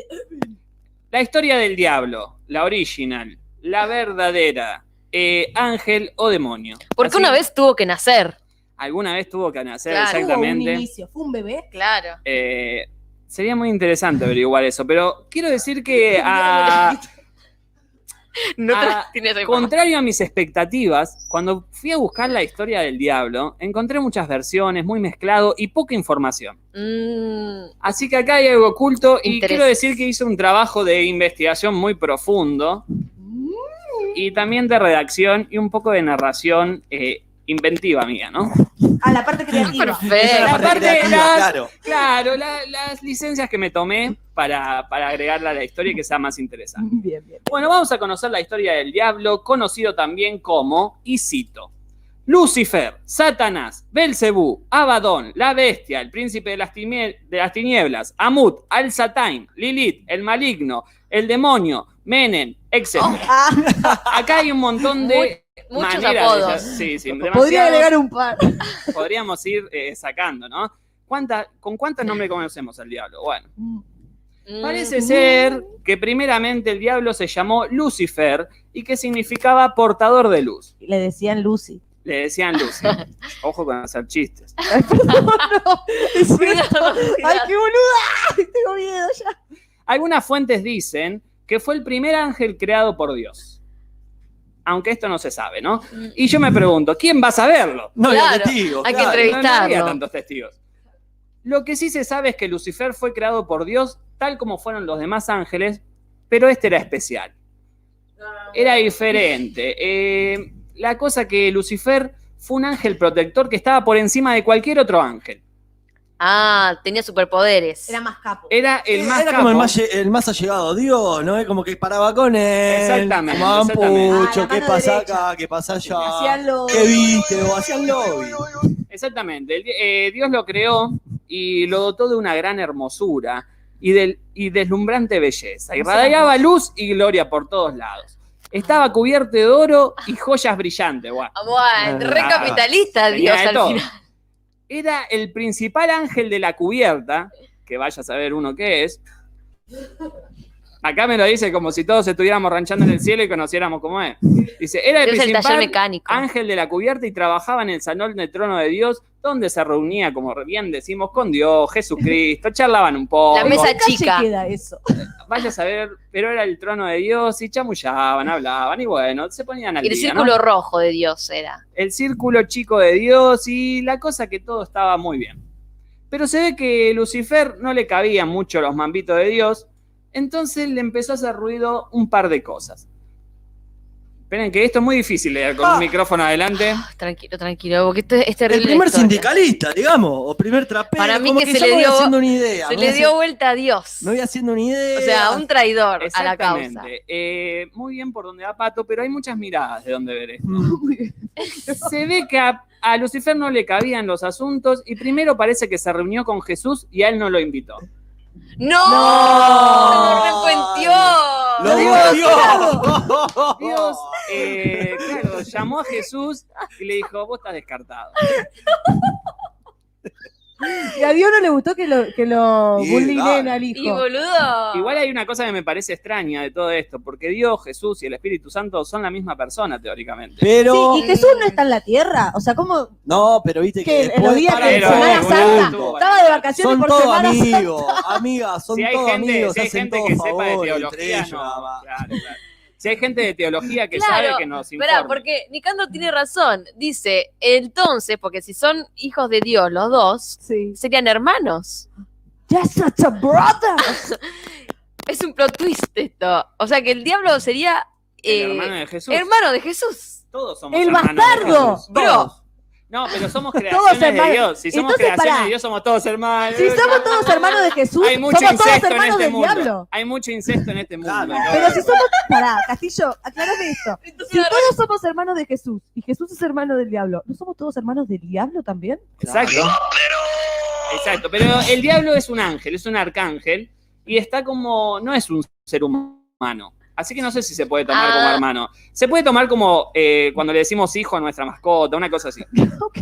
La historia del diablo, la original, la verdadera, eh, ángel o demonio. Porque Así, una vez tuvo que nacer. Alguna vez tuvo que nacer Claro. Tuvo un exactamente. inicio, fue un bebé. Claro. Eh, sería muy interesante averiguar eso, pero quiero decir que a, No Ah. Contrario a mis expectativas, cuando fui a buscar la historia del diablo, encontré muchas versiones, muy mezclado y poca información. Mm, Así que acá hay algo oculto y quiero decir que hice un trabajo de investigación muy profundo y también de redacción y un poco de narración eh, inventiva mía, ¿no? A la parte creativa. Esa es la perfecto. La parte creativa, era- claro. Claro, la- las licencias que me tomé para, para agregarla a la historia y que sea más interesante. Bien, bien. Bueno, vamos a conocer la historia del diablo, conocido también como, y cito, Lucifer, Satanás, Belcebú, Abadón, la bestia, el príncipe de las, de las tinieblas, Amut, Al-Sataim, Lilith, el maligno, el demonio, Menem, etc. Ah, Acá hay un montón de muchos maneras de- apodos. sí, sí, podría agregar un par. podríamos ir eh, sacando, ¿no? ¿Cuánta- ¿Con cuántos nombres conocemos al diablo? Bueno, Mm, Parece ser que primeramente el diablo se llamó Lucifer y que significaba portador de luz. Le decían Lucy. Le decían Lucy. Ojo con hacer chistes. Ay, perdón, no. Es cierto. Cuidado, Ay, qué boluda. Tengo miedo ya. Algunas fuentes dicen que fue el primer ángel creado por Dios. Aunque esto no se sabe, ¿no? Y yo me pregunto, ¿quién va a saberlo? No había Claro, testigos. hay que claro. entrevistar. No, no había Entrevistarlo. tantos testigos. Lo que sí se sabe es que Lucifer fue creado por Dios tal como fueron los demás ángeles, pero este era especial. Era diferente. Eh, la cosa que Lucifer fue un ángel protector que estaba por encima de cualquier otro ángel. Ah, tenía superpoderes. Era más capo. Era el más Era capo. como el más, el más allegado Dios, ¿no? Es como que paraba con él. Exactamente, Tomaban exactamente. pucho, Ah, la ¿qué pasa derecha. acá? ¿Qué pasa allá? Hacían lo- ¿Qué viste? O hacían lobby. Exactamente. Eh, Dios lo creó y lo dotó de una gran hermosura y, del, y deslumbrante belleza. Y radiaba luz y gloria por todos lados. Estaba cubierto de oro y joyas brillantes. Buah. Ah, Bueno, re Ah, capitalista Dios al todo. final. Era el principal ángel de la cubierta, que vaya a saber uno qué es. Acá me lo dice como si todos estuviéramos ranchando en el cielo y conociéramos cómo es. Dice, era el Es el taller principal mecánico. ángel de la cubierta y trabajaba en el salón del trono de Dios, donde se reunía, como bien decimos, con Dios, Jesucristo, charlaban un poco. La mesa ¿En qué calle chica. queda eso? Vaya a saber, pero era el trono de Dios y chamullaban, hablaban y bueno, se ponían al Y el día, ¿no? círculo rojo de Dios era. el círculo chico de Dios y la cosa que todo estaba muy bien. Pero se ve que Lucifer no le cabían mucho los mambitos de Dios, entonces le empezó a hacer ruido un par de cosas. Esperen que esto es muy difícil leer con Ah. un micrófono adelante. Ah, Tranquilo, tranquilo, porque esto es terrible. El primer historia. sindicalista, digamos, o primer trapero. Para mí como que que, se le dio- haciendo una idea. Se le dio vuelta a Dios. Me voy haciendo una idea. O sea, un traidor a la causa. Exactamente. Eh, muy bien por donde va Pato, pero hay muchas miradas de donde ver esto. Mm. Se ve que a, a Lucifer no le cabían los asuntos y primero parece que se reunió con Jesús y a él no lo invitó. ¡No! No. ¡Lo repuenteó! ¡Lo Dios, Dios! Dios, eh, claro, llamó a Jesús y le dijo, vos estás descartado. Y a Dios no le gustó que lo, que lo bullyinguen al Y hijo. boludo. Igual hay una cosa que me parece extraña de todo esto, porque Dios, Jesús y el Espíritu Santo son la misma persona, teóricamente. Pero. Sí, y Jesús no está en la tierra. O sea, ¿cómo No, pero viste que. que después- días Pará, de Pero, Semana boludo, Santa estuvo estaba de vacaciones Son por todos Semana Santa? amigos, amigas, son si todos amigos, si hay gente todo que sepa de teología, no, claro, claro. Si hay gente de teología que Claro, sabe que nos informa. Esperá, porque Nicandro tiene razón. Dice, entonces, porque si son hijos de Dios los dos, Sí. serían hermanos. Just such a brother. Es un plot twist esto. O sea que el diablo sería El eh, hermano de Jesús. hermano de Jesús. Todos somos El hermanos de bastardo. Jesús. Bro. No, pero somos creaciones de. Dios. Si somos Entonces, creaciones pará. de Dios, somos todos hermanos. Si somos todos hermanos de Jesús, Hay mucho somos todos incesto en hermanos este del mundo. diablo. Hay mucho incesto en este mundo. Pero si somos, pará, Castillo, aclarame esto. Si todos somos hermanos de Jesús y Jesús es hermano del diablo, ¿no somos todos hermanos del diablo también? Exacto. Exacto, pero el diablo es un ángel, es un arcángel y está como, no es un ser humano. Así que no sé si se puede tomar como Ah. hermano. Se puede tomar como eh, cuando le decimos hijo a nuestra mascota, una cosa así. Ok.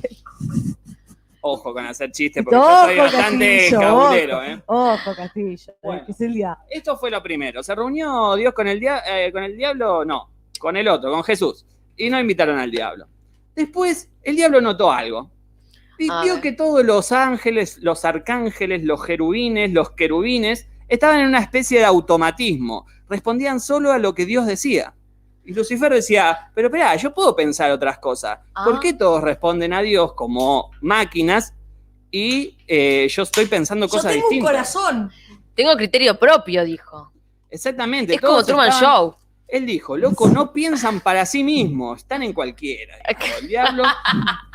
Ojo con hacer chistes porque Ojo, yo soy bastante cabulero, ojo. ¿eh? Ojo, Castillo, Bueno. que es el diablo. Esto fue lo primero. ¿Se reunió Dios con el, dia- eh, con el diablo? No, con el otro, con Jesús. Y no invitaron al diablo. Después, el diablo notó algo. Y A vio ver. que todos los ángeles, los arcángeles, los jerubines, los querubines, estaban en una especie de automatismo. Respondían solo a lo que Dios decía. Y Lucifer decía, pero espera, yo puedo pensar otras cosas. ¿Por Ah. qué todos responden a Dios como máquinas y eh, yo estoy pensando cosas distintas? corazón. Tengo criterio propio, dijo. Exactamente. Es como Truman estaban- Show. Él dijo, loco, no piensan para sí mismos, están en cualquiera. dijo el diablo.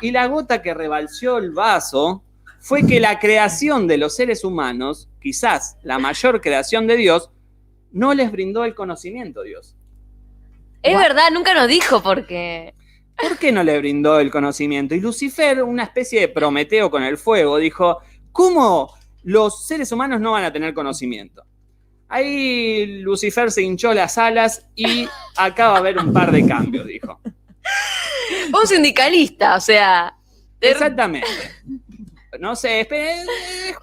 Y la gota que rebalsó el vaso fue que la creación de los seres humanos, quizás la mayor creación de Dios, no les brindó el conocimiento, Dios. Es verdad, nunca nos dijo porque. ¿Por qué no le brindó el conocimiento? Y Lucifer, una especie de Prometeo con el fuego, dijo, ¿cómo los seres humanos no van a tener conocimiento? Ahí Lucifer se hinchó las alas y acaba de haber un par de cambios, dijo. Un sindicalista, o sea. Exactamente. No sé, esperen,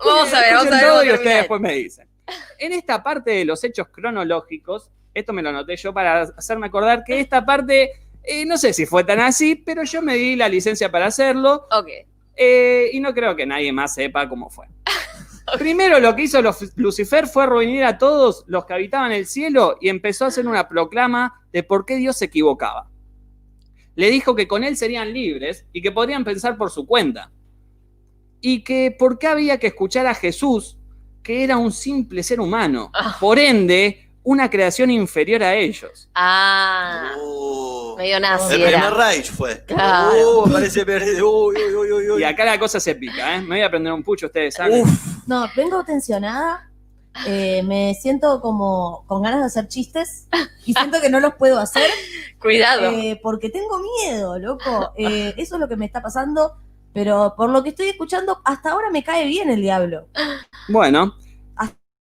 Vamos a ver, vamos a ver, y ustedes después me dicen. En esta parte de los hechos cronológicos, esto me lo anoté yo para hacerme acordar que esta parte, eh, no sé si fue tan así, pero yo me di la licencia para hacerlo Ok. eh, y no creo que nadie más sepa cómo fue. Primero lo que hizo los- Lucifer fue reunir a todos los que habitaban el cielo y empezó a hacer una proclama de por qué Dios se equivocaba. Le dijo que con él serían libres y que podrían pensar por su cuenta. Y que por qué había que escuchar a Jesús, que era un simple ser humano. Ah. Por ende, una creación inferior a ellos. Ah, Oh. medio nazi El primer Rage fue. Claro. Oh, parece verde. Uy, uy, uy, uy, uy. Y acá la cosa se pica, ¿eh? Me voy a prender un pucho, ustedes saben. Uf. No, vengo tensionada. eh, me siento como con ganas de hacer chistes y siento que no los puedo hacer Cuidado. eh, porque tengo miedo, loco. Eh, eso es lo que me está pasando. Pero por lo que estoy escuchando, hasta ahora me cae bien el diablo. Bueno,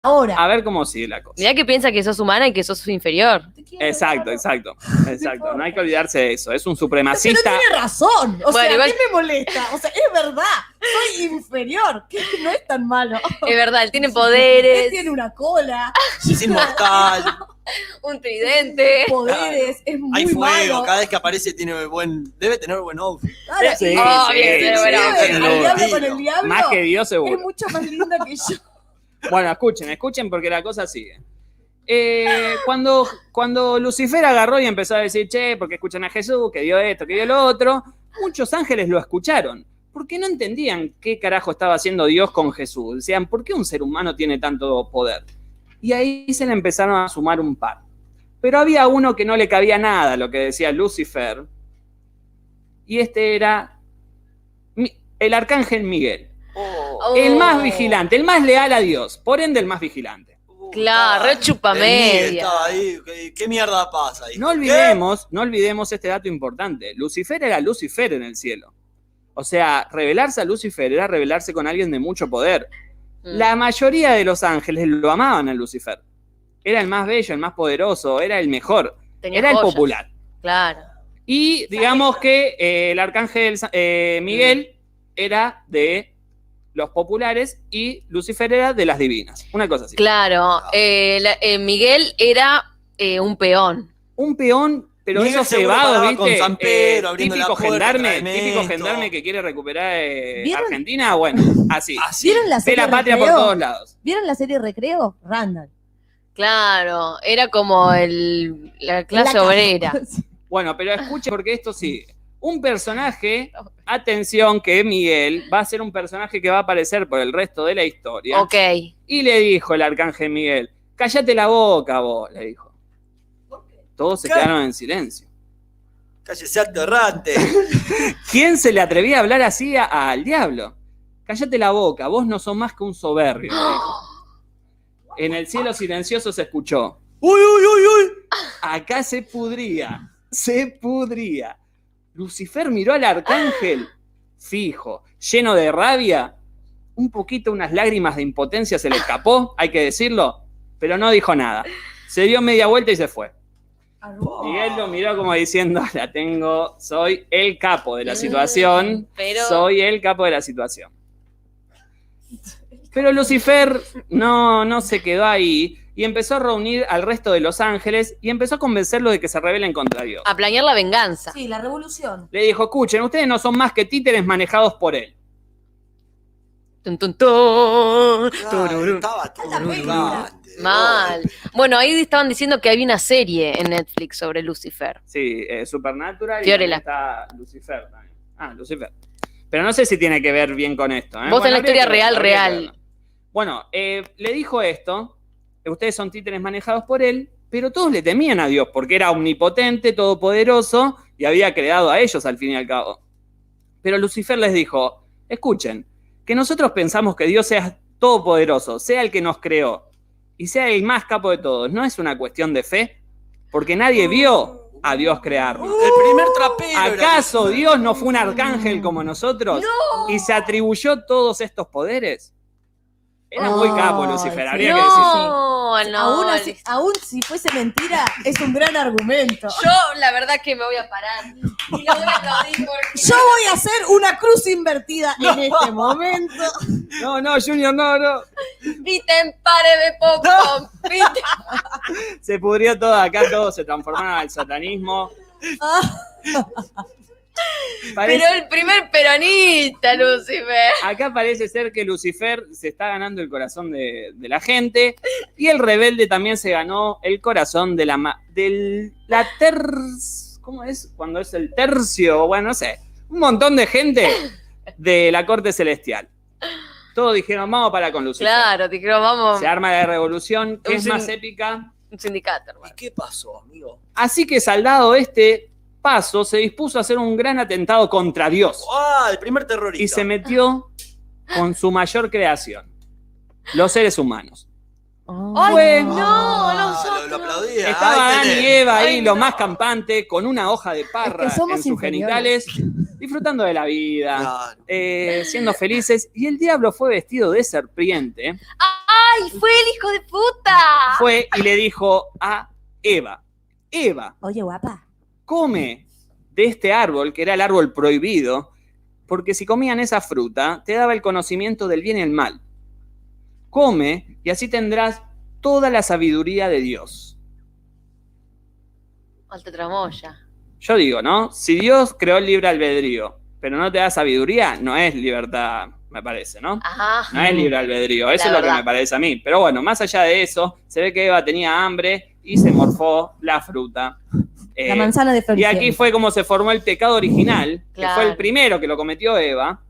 Ahora. a ver cómo sigue la cosa. Mirá que piensa que sos humana y que sos inferior. Exacto, exacto. Exacto. No hay que olvidarse de eso. Es un Pero supremacista. tiene razón. O Bueno, sea, igual- ¿qué me molesta? O sea, es verdad. Soy inferior. Que no es tan malo. Es verdad, él tiene Él poderes, tiene una cola, Es inmortal. un tridente. poderes, es muy Hay fuego. malo. Cada vez que aparece tiene buen. Debe tener buen outfit. Ahora, Sí, sí, sí, sí, sí, sí. diablo Más que Dios es seguro. mucho más linda que yo. Bueno, escuchen, escuchen porque la cosa sigue. Eh, cuando, cuando Lucifer agarró y empezó a decir, che, porque escuchan a Jesús, que dio esto, que dio lo otro, muchos ángeles lo escucharon, porque no entendían qué carajo estaba haciendo Dios con Jesús. Decían, ¿por qué un ser humano tiene tanto poder? Y ahí se le empezaron a sumar un par. Pero había uno que no le cabía nada lo que decía Lucifer, y este era el arcángel Miguel. Oh. El más vigilante, el más leal a Dios, por ende el más vigilante. Claro, re chupa El Miguel media. estaba ahí. ¿Qué, qué mierda pasa ahí? No olvidemos, no olvidemos este dato importante. Lucifer era Lucifer en el cielo. O sea, revelarse a Lucifer era revelarse con alguien de mucho poder. Mm. La mayoría de los ángeles lo amaban a Lucifer. Era el más bello, el más poderoso, era el mejor, Tenía era el popular. Claro. Y digamos que eh, el arcángel eh, Miguel era de los populares y Lucifer era de las divinas. Una cosa así. Claro. eh, la- eh, Miguel era eh, un peón. un peón, pero Miguel esos cebados, ¿viste? con San Pedro, Eh, abriendo típico gendarme, típico gendarme que quiere recuperar eh. Argentina, bueno, así. Así. ¿Vieron la De serie la patria por Recreo? todos lados. ¿Vieron la serie Recreo? Randall. Claro. Era como el, la clase La obrera. Bueno, pero escuche porque esto sigue. Un personaje, atención que Miguel va a ser un personaje que va a aparecer por el resto de la historia. Ok. Y le dijo el arcángel Miguel, cállate la boca vos, le dijo. Todos se ¿Qué? quedaron en silencio. Cállese aterrante. ¿Quién se le atrevía a hablar así a- al diablo? Cállate la boca, vos no sos más que un soberbio. le dijo. En el cielo silencioso se escuchó. ¡Uy, uy, uy, uy! Acá se pudría, se pudría. Lucifer miró al arcángel, fijo, lleno de rabia. Un poquito, unas lágrimas de impotencia se le escapó, hay que decirlo, pero no dijo nada. Se dio media vuelta y se fue. Y él lo miró como diciendo, la tengo, soy el capo de la situación, pero- soy el capo de la situación. Pero Lucifer no, no se quedó ahí y empezó a reunir al resto de los ángeles y empezó a convencerlo de que se rebelen contra Dios. A planear la venganza. Sí, la revolución. Le dijo, escuchen, ustedes no son más que títeres manejados por él. Tun, tun, tun. Tururú. Mal. Bueno, ahí estaban diciendo que había una serie en Netflix sobre Lucifer. Sí, eh, Supernatural y Fiorella. también está Lucifer también. Ah, Lucifer. Pero no sé si tiene que ver bien con esto. ¿eh? Vos tenés la historia real, real. Bueno, eh, le dijo esto, ustedes son títeres manejados por él, pero todos le temían a Dios porque era omnipotente, todopoderoso y había creado a ellos al fin y al cabo. Pero Lucifer les dijo, escuchen, que nosotros pensamos que Dios sea todopoderoso, sea el que nos creó y sea el más capo de todos, no es una cuestión de fe, porque nadie vio a Dios crearlo. El primer trapero. ¿Acaso. Dios no fue un arcángel como nosotros y se atribuyó todos estos poderes? Era muy capo Lucifer, habría que decir. No, no. aún, así- aún si fuese mentira, es un gran argumento. Yo la verdad que me voy a parar y lo voy a aplaudir porque Yo voy a hacer una cruz invertida en este momento. No, no, Junior, no, no. Piten, pare de popcorn, piten. Se pudrió todo acá, todo se transformaron al satanismo. Parece- Pero el primer peronista, Lucifer. acá parece ser que Lucifer se está ganando el corazón de, de la gente y el rebelde también se ganó el corazón de la ma- del la ter ¿cómo es? Cuando es el tercio, bueno, no sé, un montón de gente de la corte celestial. Todos dijeron, vamos para con Lucifer. Claro, creo, vamos. Se arma la revolución, que es sin- más épica. Un sindicato, hermano. ¿Y qué pasó, amigo? Así que Saldado este paso se dispuso a hacer un gran atentado contra Dios Ah, el primer terrorista. y se metió con su mayor creación, los seres humanos. ¡Ay, Fue- no! Ah, lo, lo aplaudía. Estaba Adán y. Eva ahí, Ay, lo no. más campante, con una hoja de parra Es que somos en sus inferiores. genitales, disfrutando de la vida, Claro. eh, siendo felices. Y el diablo fue vestido de serpiente, ¡Ay, fue el hijo de puta! fue y le dijo a Eva, Eva, Oye, guapa. Come de este árbol, que era el árbol prohibido, porque si comían esa fruta, te daba el conocimiento del bien y el mal. Come y así tendrás toda la sabiduría de Dios. Alta tramoya. Yo digo, ¿no? Si Dios creó el libre albedrío, pero no te da sabiduría, no es libertad, me parece, ¿no? Ajá. No es libre albedrío, eso La es lo que me parece a mí. Pero bueno, más allá de eso, se ve que Eva tenía hambre y se morfó la fruta. La Eh, manzana de y aquí fue como se formó el pecado original, que fue el primero que lo cometió Eva.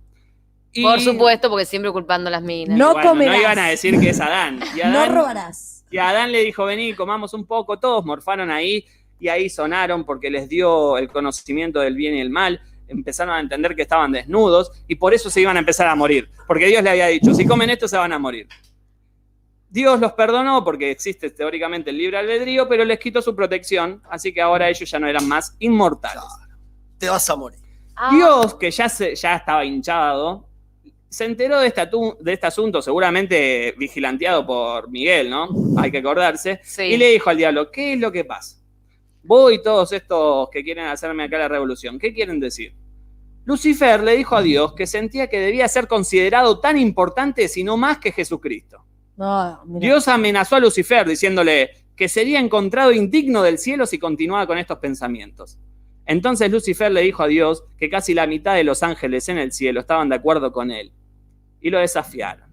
Y, Por supuesto, porque siempre culpando a las minas. No bueno, comerás. no iban a decir que es Adán. Y No Adán, robarás. y Adán le dijo, vení, comamos un poco. Todos morfaron ahí y ahí sonaron porque les dio el conocimiento del bien y el mal. Empezaron a entender que estaban desnudos y por eso se iban a empezar a morir. Porque Dios le había dicho, si comen esto se van a morir. Dios los perdonó porque existe teóricamente el libre albedrío, pero les quitó su protección, así que ahora ellos ya no eran más inmortales. Te vas a morir. Ah, Dios, que ya, se, ya estaba hinchado, se enteró de este, atu- de este asunto, seguramente vigilanteado por Miguel, ¿no? Hay que acordarse. Sí. Y le dijo al diablo, ¿qué es lo que pasa? Vos y todos estos que quieren hacerme acá la revolución, ¿qué quieren decir? Lucifer le dijo a Dios que sentía que debía ser considerado tan importante, si no más que Jesucristo. No. Dios amenazó a Lucifer diciéndole que sería encontrado indigno del cielo si continuaba con estos pensamientos. Entonces Lucifer le dijo a Dios que casi la mitad de los ángeles en el cielo estaban de acuerdo con él y lo desafiaron.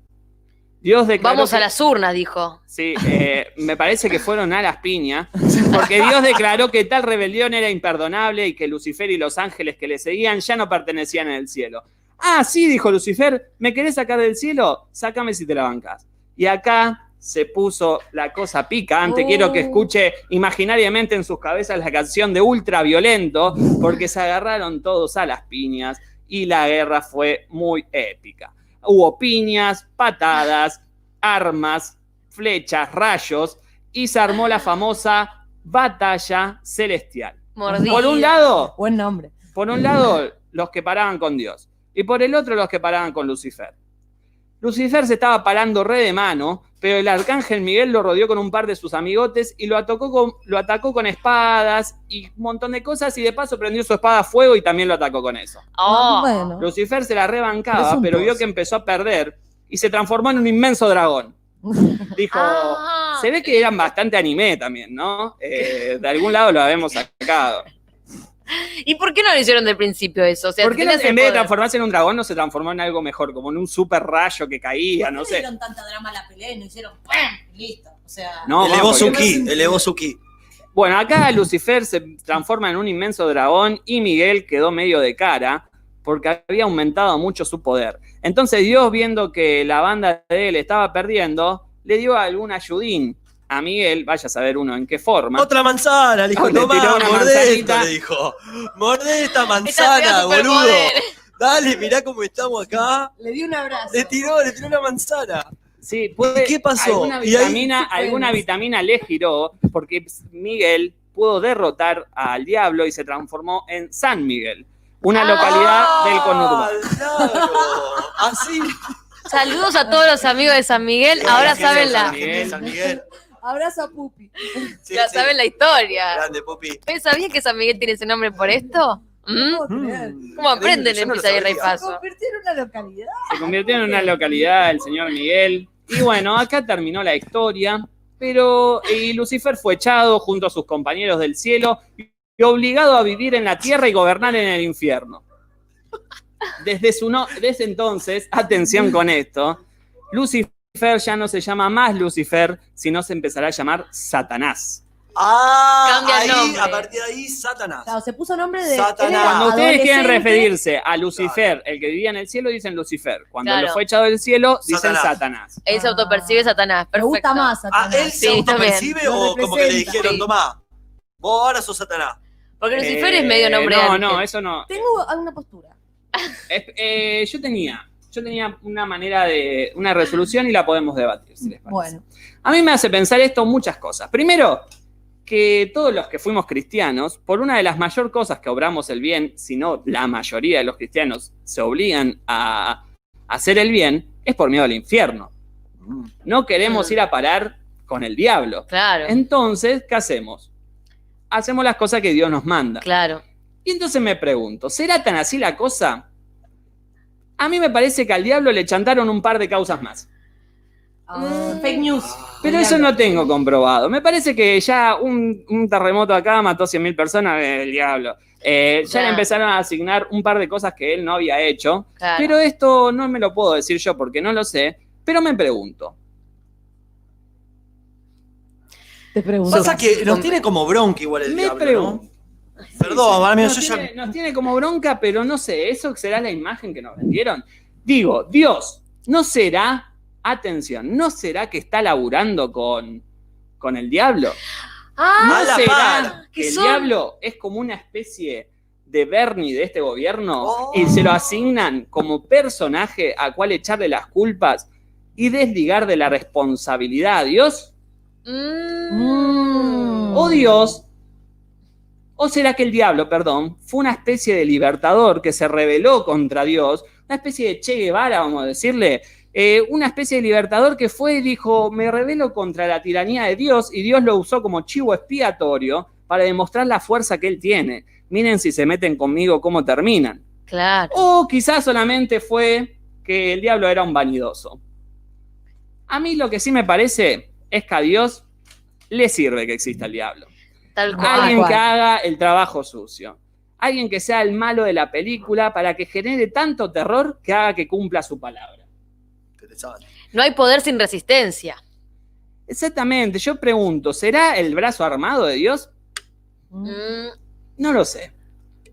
Dios declaró Vamos a las urnas, dijo. Sí, eh, me parece que fueron a las piñas, porque Dios declaró que tal rebelión era imperdonable y que Lucifer y los ángeles que le seguían ya no pertenecían en el cielo. Ah, sí, dijo Lucifer, ¿me querés sacar del cielo? Sácame si te la bancás. Y acá se puso la cosa picante. Oh. Quiero que escuche imaginariamente en sus cabezas la canción de Ultraviolento, porque se agarraron todos a las piñas y la guerra fue muy épica. Hubo piñas, patadas, armas, flechas, rayos y se armó la famosa batalla celestial. Mordida. Por un lado, Buen nombre. por un lado, los que paraban con Dios. Y por el otro, los que paraban con Lucifer. Lucifer se estaba parando re de mano, pero el arcángel Miguel lo rodeó con un par de sus amigotes y lo atacó con, lo atacó con espadas y un montón de cosas. Y de paso prendió su espada a fuego y también lo atacó con eso. Oh, Bueno. Lucifer se la rebancaba, un pero vio que empezó a perder y se transformó en un inmenso dragón. Dijo, Ah. se ve que eran bastante anime también, ¿no? Eh, de algún lado lo habíamos sacado. ¿Y por qué no lo hicieron del principio eso? O sea, ¿Por qué no, en vez de transformarse en un dragón no se transformó en algo mejor, como en un super rayo que caía, no le sé? dieron tanta drama a la pelea y no hicieron ¡pum! listo. O sea, No, elevó su ki, elevó su ki. Bueno, acá Lucifer se transforma en un inmenso dragón y Miguel quedó medio de cara porque había aumentado mucho su poder. Entonces Dios, viendo que la banda de él estaba perdiendo, le dio algún ayudín a Miguel, vaya a saber uno en qué forma. Otra manzana, le dijo, Le tiró tomá, una mordé esto, le dijo. Mordé esta Esta manzana, boludo. Dale, mirá cómo estamos acá. le di un abrazo. Le tiró, le tiró una manzana. Sí, puede- ¿Y qué pasó? Alguna Y vitamina, alguna vitamina le giró porque Miguel pudo derrotar al diablo y se transformó en San Miguel, una Ah. localidad del conurbano. Claro, así. Saludos a todos los amigos de San Miguel. Ahora saben la, San Miguel. San Miguel. Abrazo a Pupi. Sí, ya sí. saben la historia. Grande, Pupi. ¿Ustedes sabían que San Miguel tiene ese nombre por esto? ¿Mm? Creer. ¿Cómo aprenden en Pizarra y sabía. Se Paso? convirtió en una localidad. Se convirtió en una localidad el señor Miguel. Y bueno, acá terminó la historia, pero y Lucifer fue echado junto a sus compañeros del cielo y obligado a vivir en la tierra y gobernar en el infierno. Desde, su no- desde entonces, atención con esto, Lucifer ya no se llama más Lucifer, sino se empezará a llamar Satanás. Ah, Cambia el ahí, nombre. a partir de ahí, Satanás. Claro, se puso nombre de. Satanás. él era Cuando ustedes quieren adolescente. referirse a Lucifer, el que vivía en el cielo, dicen Lucifer. Cuando Claro. lo fue echado del cielo, dicen Satanás. Satanás. Él se autopercibe Satanás. Me Perfecto. gusta más Ah, Satanás. ¿él se Sí, autopercibe o como que le representa. dijeron, Sí. tomá, vos ahora sos Satanás? Porque Lucifer Eh, es medio nombre No, ángel. no, eso no. Tengo alguna postura. Es- eh, yo tenía, yo tenía una manera de, una resolución y la podemos debatir, si les parece. Bueno, A mí me hace pensar esto muchas cosas. Primero, que todos los que fuimos cristianos, por una de las mayor cosas que obramos el bien, si no la mayoría de los cristianos se obligan a, hacer el bien, es por miedo al infierno. No queremos Mm. ir a parar con el diablo. Claro, Entonces, ¿qué hacemos? Hacemos las cosas que Dios nos manda. claro. Y entonces me pregunto, ¿será tan así la cosa? A mí me parece que al diablo le chantaron un par de causas más. ah, fake news. Pero eso no tengo comprobado. Me parece que ya un, un terremoto acá mató 100.000 personas, el diablo. Eh, ya le empezaron a asignar un par de cosas que él no había hecho. claro. Pero esto no me lo puedo decir yo porque no lo sé. Pero me pregunto. Te pregunto. Pasa que nos tiene como bronca igual el me diablo, ¿no? Perdón, mami, nos, yo ya- tiene, nos tiene como bronca, pero no sé, ¿eso será la imagen que nos vendieron? Digo, Dios, ¿no será, atención, ¿no será que está laburando con, con el diablo? Ah, ¿No será par. que el son- diablo es como una especie de Bernie de este gobierno Oh. y se lo asignan como personaje a cual echarle las culpas y desligar de la responsabilidad a Dios? Mm. ¿O Dios? ¿O será que el diablo, perdón, fue una especie de libertador que se rebeló contra Dios? Una especie de Che Guevara, vamos a decirle. eh, una especie de libertador que fue y dijo, me rebelo contra la tiranía de Dios y Dios lo usó como chivo expiatorio para demostrar la fuerza que él tiene. Miren si se meten conmigo cómo terminan. Claro. O quizás solamente fue que el diablo era un vanidoso. A mí lo que sí me parece es que a Dios le sirve que exista el diablo. Tal cual. Alguien que haga el trabajo sucio. Alguien que sea el malo de la película para que genere tanto terror que haga que cumpla su palabra. Interesante. No hay poder sin resistencia. Exactamente, yo pregunto, ¿será el brazo armado de Dios? Mm, No lo sé.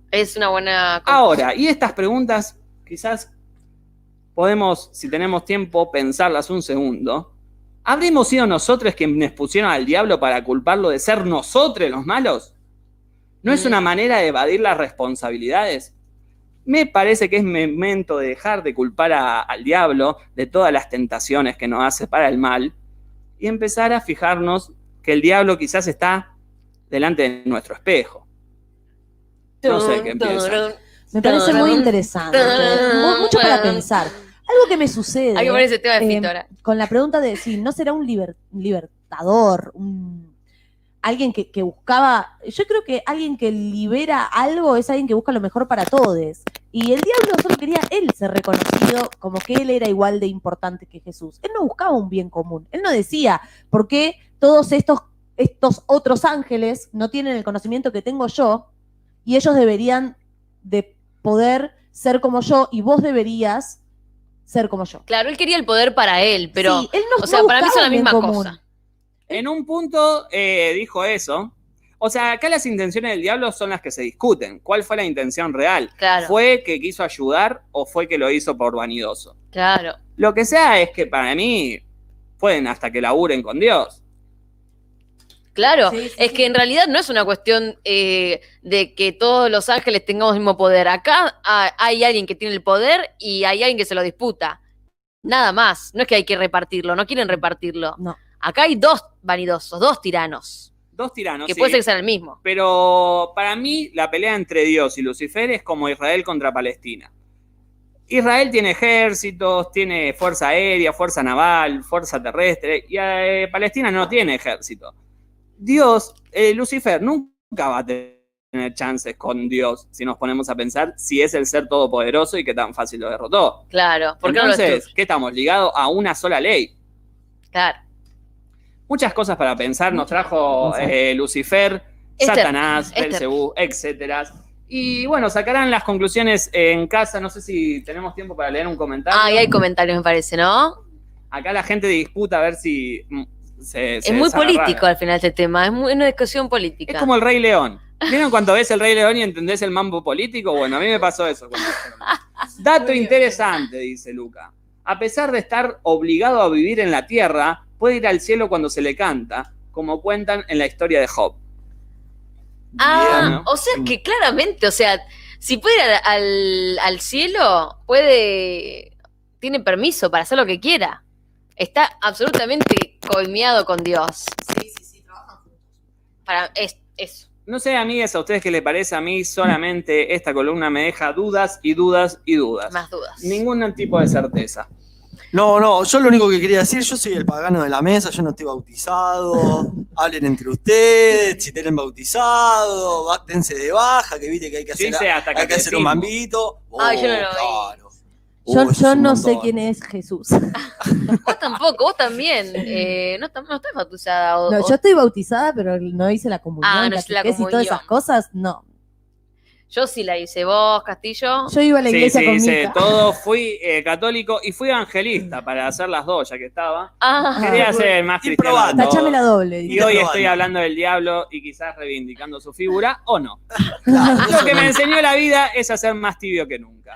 es una buena. Ahora, y estas preguntas quizás podemos, si tenemos tiempo, pensarlas un segundo. ¿Habremos sido nosotros quienes pusieron al diablo para culparlo de ser nosotros los malos? ¿No es Mm. una manera de evadir las responsabilidades? Me parece que es momento de dejar de culpar a- al diablo de todas las tentaciones que nos hace para el mal y empezar a fijarnos que el diablo quizás está delante de nuestro espejo. No sé qué piensan. Me parece muy interesante. Mu- Mucho para pensar. Algo que me sucede Hay que poner ese tema de eh, Fito ahora. con la pregunta de si no será un liber- libertador, un- alguien que, que buscaba. Yo creo que alguien que libera algo es alguien que busca lo mejor para todos. Y el diablo solo quería él ser reconocido como que él era igual de importante que Jesús. Él no buscaba un bien común. Él no decía, ¿por qué todos estos, estos otros ángeles no tienen el conocimiento que tengo yo? Y ellos deberían de poder ser como yo y vos deberías ser como yo. Claro, él quería el poder para él, pero. Sí, él no- o sea, no para mí son la misma cosa. En un punto eh, dijo eso. O sea, acá las intenciones del diablo son las que se discuten. ¿Cuál fue la intención real? Claro. ¿Fue que quiso ayudar o fue que lo hizo por vanidoso? Claro. Lo que sea es que para mí pueden hasta que laburen con Dios. Claro, Sí, sí, es sí. que en realidad no es una cuestión eh, de que todos los ángeles tengamos el mismo poder. Acá ah, hay alguien que tiene el poder y hay alguien que se lo disputa. Nada más. No es que hay que repartirlo, no quieren repartirlo. No. Acá hay dos vanidosos, dos tiranos, Dos tiranos. que sí. puede ser que sean el mismo. Pero para mí la pelea entre Dios y Lucifer es como Israel contra Palestina. Israel tiene ejércitos, tiene fuerza aérea, fuerza naval, fuerza terrestre, y eh, Palestina no tiene ejército. Dios, eh, Lucifer, nunca va a tener chances con Dios si nos ponemos a pensar si es el ser todopoderoso y qué tan fácil lo derrotó. Claro, ¿por qué no lo Entonces? ¿qué estamos? Ligados a una sola ley. Claro. Muchas cosas para pensar nos trajo eh, Lucifer, Esther, Satanás, Esther. Belcebú, etcétera. Y bueno, sacarán las conclusiones en casa. No sé si tenemos tiempo para leer un comentario. Ah, y hay comentarios, me parece, ¿no? Acá la gente disputa a ver si se es muy político al final este tema, es muy, una discusión política. Es como el Rey León. ¿Vieron cuando ves el Rey León y entendés el mambo político? Bueno, a mí me pasó eso. cuando- Dato interesante, dice Luca. A pesar de estar obligado a vivir en la tierra, puede ir al cielo cuando se le canta, como cuentan en la historia de Job. Ah, Bien, ¿no? o sea que claramente, o sea, si puede ir al, al- al cielo, puede, tiene permiso para hacer lo que quiera. Está absolutamente coimeado con Dios. Sí, sí, sí, trabajan juntos. Para es, eso. No sé, amigas, a ustedes qué les parece. A mí solamente esta columna me deja dudas y dudas y dudas. Más dudas. Ningún tipo de certeza. No, no, yo lo único que quería decir, yo soy el pagano de la mesa, yo no estoy bautizado, hablen entre ustedes, si tienen bautizado, bátense de baja, que viste que hay que hacer, Dice hasta hay que hacer un mambito. Ay, yo no Oh, lo vi. claro. Yo, Oh, yo no sé quién es Jesús. Vos tampoco, vos también. Eh, no, no estás bautizada. o- No, o- yo estoy bautizada, pero no hice la comunión, Ah, no hice la catequesis y todas comunión. esas cosas. No. Yo sí la hice. Vos, Castillo. Yo iba a la Sí, iglesia sí, con hice Mica. todo. Fui eh, católico y fui evangelista para hacer las dos, ya que estaba. Ah, Quería Ah, ser más cristiano. Tachame la doble. Y hoy estoy hablando del diablo y quizás reivindicando su figura, o no. Lo que me enseñó la vida es a ser más tibio que nunca.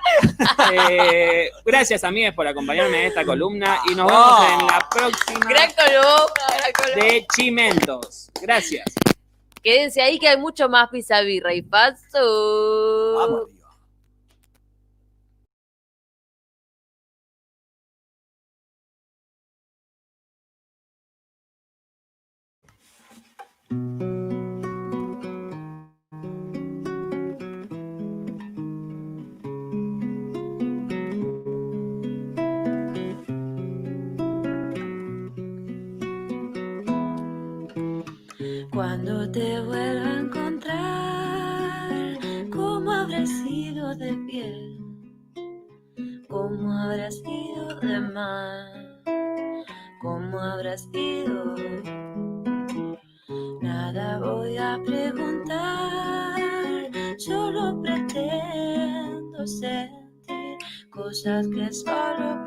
Eh, gracias, amigues, por acompañarme en esta columna y nos vemos en la próxima Gran columna, gran columna. de Chimentos. Gracias. Quédense ahí que hay mucho más pizza birra y paso. Vamos. Cuando te vuelva a encontrar, ¿cómo habrás sido de piel? ¿Cómo habrás sido de mar? ¿Cómo habrás ido? Nada voy a preguntar, solo pretendo sentir cosas que solo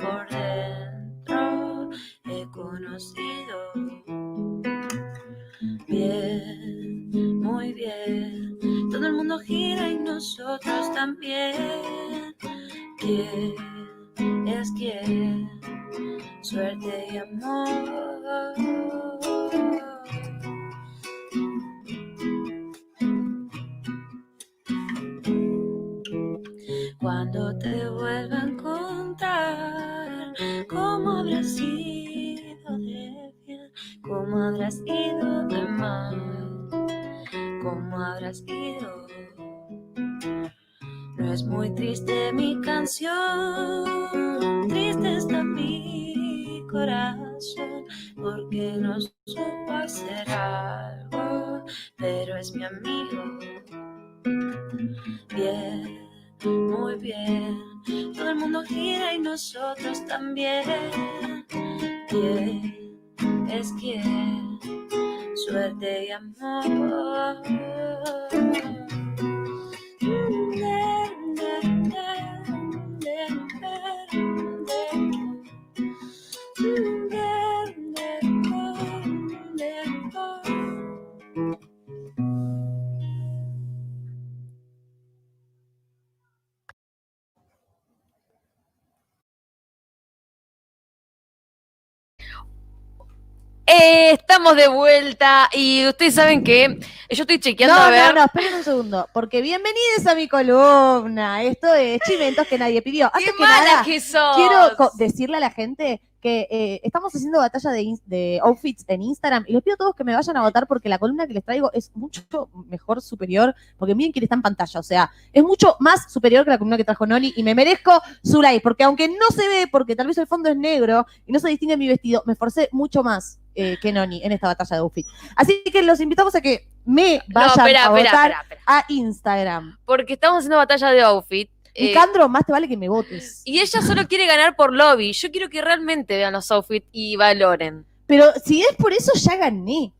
estamos de vuelta y ustedes saben que yo estoy chequeando No, a ver. no, no, esperen un segundo, porque bienvenidos a mi columna. Esto es Chimentos que nadie pidió. ¡Qué Antes que mala nada, que sos! quiero decirle a la gente que eh, estamos haciendo batalla de, de outfits en Instagram y les pido a todos que me vayan a votar porque la columna que les traigo es mucho mejor, superior, porque miren quién está en pantalla, o sea, es mucho más superior que la columna que trajo Noli y me merezco su like, porque aunque no se ve, porque tal vez el fondo es negro y no se distingue mi vestido, me esforcé mucho más eh, que Noni en esta batalla de outfits. Así que los invitamos a que me No, vayan espera, a votar espera, espera. a Instagram. Porque estamos haciendo batalla de outfit. eh, Nicandro, más te vale que me votes. y ella solo quiere ganar por lobby. Yo quiero que realmente vean los outfits y valoren. Pero si es por eso, ya gané.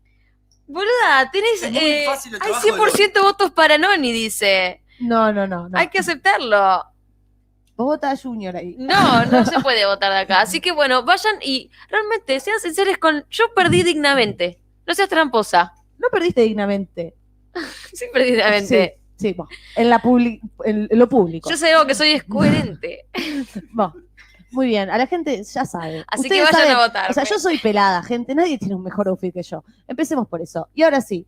Boluda, tenés. Eh, hay trabajo de 100% votos para Noni, dice. No, no, no. no. Hay que aceptarlo. A Junior ahí. No, no se puede votar de acá. Así que bueno, vayan y realmente sean sinceros con. Yo perdí dignamente. No seas tramposa. No perdiste dignamente. Sí, perdí dignamente. Sí, bueno, en, la en, lo público. Yo sé que soy coherente. Bueno, muy bien, a la gente ya sabe. Así Ustedes que vayan saben- a votar. O sea, yo soy pelada, gente. Nadie tiene un mejor outfit que yo. Empecemos por eso. Y ahora sí.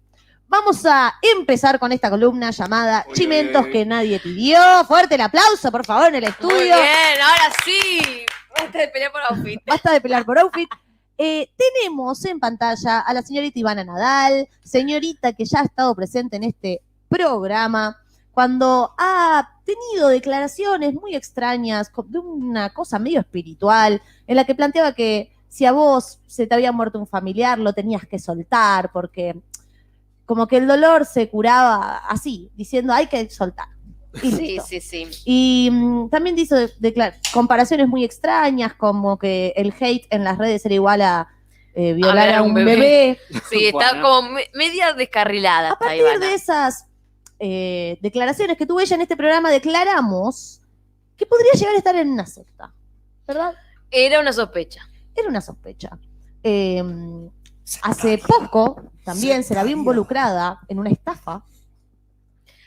Vamos a empezar con esta columna llamada Uy, Chimentos que nadie pidió. Fuerte el aplauso, por favor, en el Muy estudio. bien, ahora sí. Basta de pelear por outfit. Basta de pelear por outfit. Eh, tenemos en pantalla a la señorita Ivana Nadal, señorita que ya ha estado presente en este programa, cuando ha tenido declaraciones muy extrañas de una cosa medio espiritual, en la que planteaba que si a vos se te había muerto un familiar, lo tenías que soltar, porque como que el dolor se curaba así, diciendo hay que soltar. Y Sí, listo. sí, sí. Y mm, también dice declar- comparaciones muy extrañas, como que el hate en las redes era igual a eh, violar ver a un un bebé. bebé. Sí, está Bueno. como me- media descarrilada. A partir Ivana. de esas eh, declaraciones que tuve ella en este programa, declaramos que podría llegar a estar en una secta. ¿Verdad? Era una sospecha. Era una sospecha. Eh, hace poco también se la vio involucrada en una estafa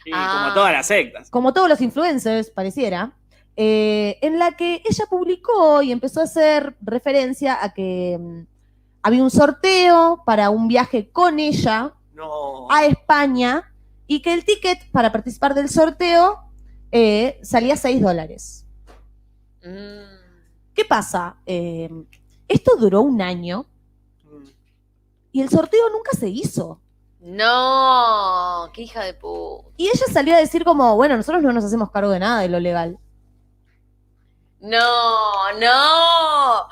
Y Ah. como todas las sectas. como todos los influencers, pareciera, eh, en la que ella publicó y empezó a hacer referencia a que mm, había un sorteo para un viaje con ella No. a España y que el ticket para participar del sorteo eh, salía 6 dólares. Mm. ¿Qué pasa? Eh, esto duró un año. Y el sorteo nunca se hizo. No, qué hija de puta. Y ella salió a decir como, bueno, nosotros no nos hacemos cargo de nada de lo legal. No, no.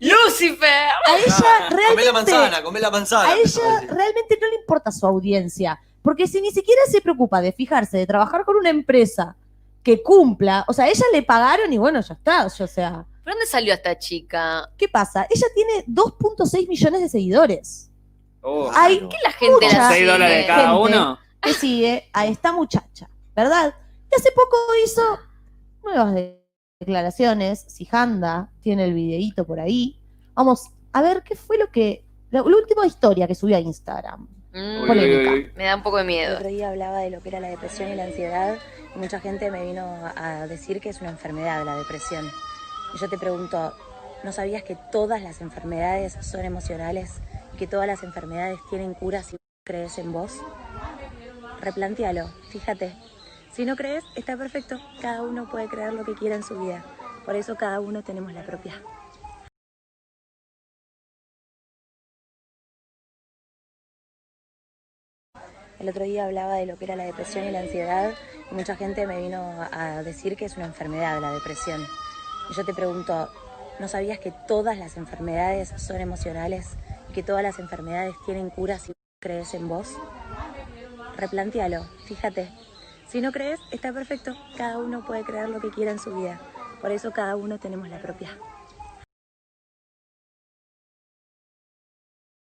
Lucifer. A ella Ah, Comé la realmente... manzana, comé la manzana. a ella realmente no le importa su audiencia, porque si ni siquiera se preocupa de fijarse, de trabajar con una empresa que cumpla, o sea, a ella le pagaron y bueno, ya está, o sea, ¿Por dónde salió esta chica? ¿qué pasa? Ella tiene 2.6 millones de seguidores. Oh, Hay ¿Qué la gente Mucha la ¿Seis sigue? dólares cada gente. uno? que sigue a esta muchacha, ¿verdad? Y hace poco hizo nuevas de- declaraciones, Sijanda tiene el videíto por ahí. Vamos a ver qué fue lo que, la, la última historia que subió a Instagram. Mm, Uy, Polémica. uy, uy. me da un poco de El miedo. otro día hablaba de lo que era la depresión y la ansiedad y mucha gente me vino a decir que es una enfermedad la depresión. Y yo te pregunto, ¿No sabías que todas las enfermedades son emocionales que todas las enfermedades tienen cura si crees en vos? Replantéalo, fíjate. Si no crees, está perfecto. Cada uno puede creer lo que quiera en su vida. Por eso cada uno tenemos la propia. El otro día hablaba de lo que era la depresión y la ansiedad y mucha gente me vino a decir que es una enfermedad la depresión. Y yo te pregunto, ¿no sabías que todas las enfermedades son emocionales que todas las enfermedades tienen cura si crees en vos? Replantéalo, fíjate. Si no crees, está perfecto. Cada uno puede creer lo que quiera en su vida. Por eso cada uno tenemos la propia.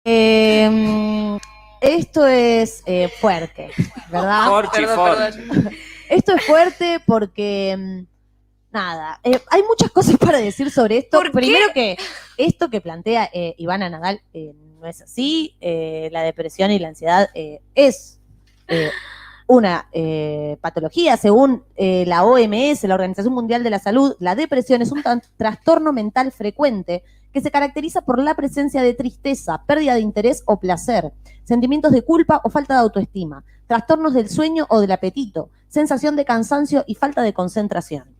Eh, esto es eh, fuerte, ¿verdad? Forchi, Perdón. Esto es fuerte porque, mm, nada, eh, hay muchas cosas para decir sobre esto. Primero que esto que plantea eh, Ivana Nadal eh, no es así. Eh, la depresión y la ansiedad es una patología. Según eh, la OMS, la Organización Mundial de la Salud, la depresión es un trastorno mental frecuente que se caracteriza por la presencia de tristeza, pérdida de interés o placer, sentimientos de culpa o falta de autoestima, trastornos del sueño o del apetito, sensación de cansancio y falta de concentración.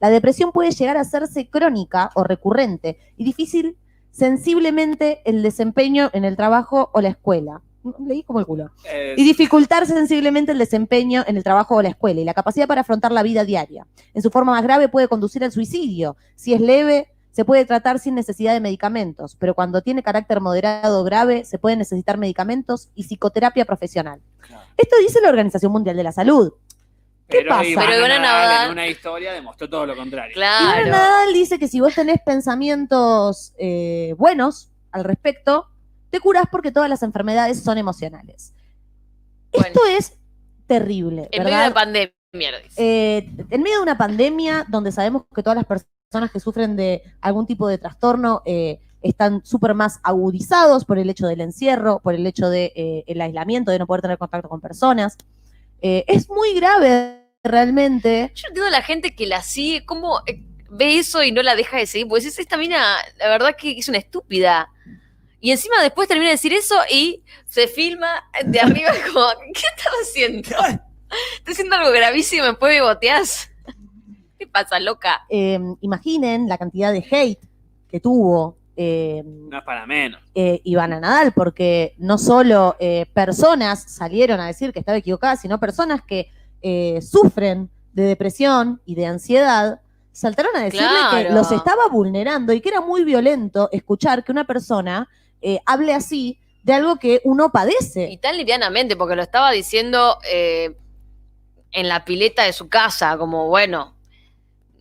La depresión puede llegar a hacerse crónica o recurrente y difícil sensiblemente el desempeño en el trabajo o la escuela. Leí como el culo. Es- Y dificultar sensiblemente el desempeño en el trabajo o la escuela y la capacidad para afrontar la vida diaria. En su forma más grave puede conducir al suicidio. Si es leve, se puede tratar sin necesidad de medicamentos, pero cuando tiene carácter moderado o grave, se puede necesitar medicamentos y psicoterapia profesional. Claro. Esto dice la Organización Mundial de la Salud. ¿Qué pero pasa? Ivana Pero Ivana Nadal Nadal- en una historia demostró todo lo contrario. Ivana Claro. Nadal dice que si vos tenés pensamientos eh, buenos al respecto, te curás porque todas las enfermedades son emocionales. Bueno. Esto es terrible, En medio de pandemia, dice. Eh, en medio de una pandemia donde sabemos que todas las personas que sufren de algún tipo de trastorno eh, están súper más agudizados por el hecho del encierro, por el hecho del aislamiento, de no poder tener contacto con personas. Eh, es muy grave realmente. Yo no entiendo a la gente que la sigue, cómo eh, ve eso y no la deja de seguir, porque es esta mina, la verdad que es una estúpida. Y encima después termina de decir eso y se filma de arriba como, ¿qué estás haciendo? Estás haciendo algo gravísimo y después me boteás. ¿Qué pasa, loca? Eh, imaginen la cantidad de hate que tuvo eh, No es para menos. eh, Ivana Nadal, porque no solo eh, personas salieron a decir que estaba equivocada, sino personas que eh, sufren de depresión y de ansiedad, saltaron a decirle que los estaba vulnerando y que era muy violento escuchar que una persona eh, hable así de algo que uno Y padece. tan livianamente, porque lo estaba diciendo eh, en la pileta de su casa, como, bueno,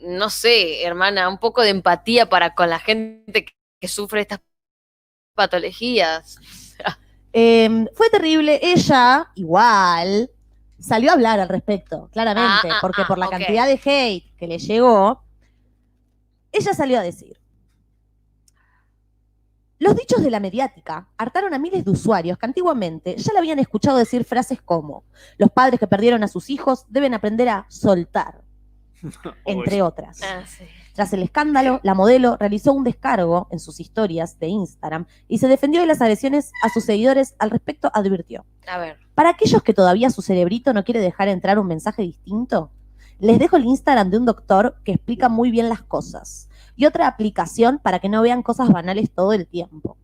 no sé, hermana, un poco de empatía para con la gente que, que sufre estas patologías. Eh, fue terrible. Ella, igual, salió a hablar al respecto, claramente, Ah, ah, porque ah, por la cantidad de hate que le llegó, ella salió a decir. Los dichos de la mediática hartaron a miles de usuarios que antiguamente ya le habían escuchado decir frases como los padres que perdieron a sus hijos deben aprender a soltar, entre otras. Ah, sí. Tras el escándalo, la modelo realizó un descargo en sus historias de Instagram y se defendió de las agresiones a sus seguidores. Al respecto, advirtió. A ver. Para aquellos que todavía su cerebrito no quiere dejar entrar un mensaje distinto, les dejo el Instagram de un doctor que explica muy bien las cosas y otra aplicación para que no vean cosas banales todo el tiempo.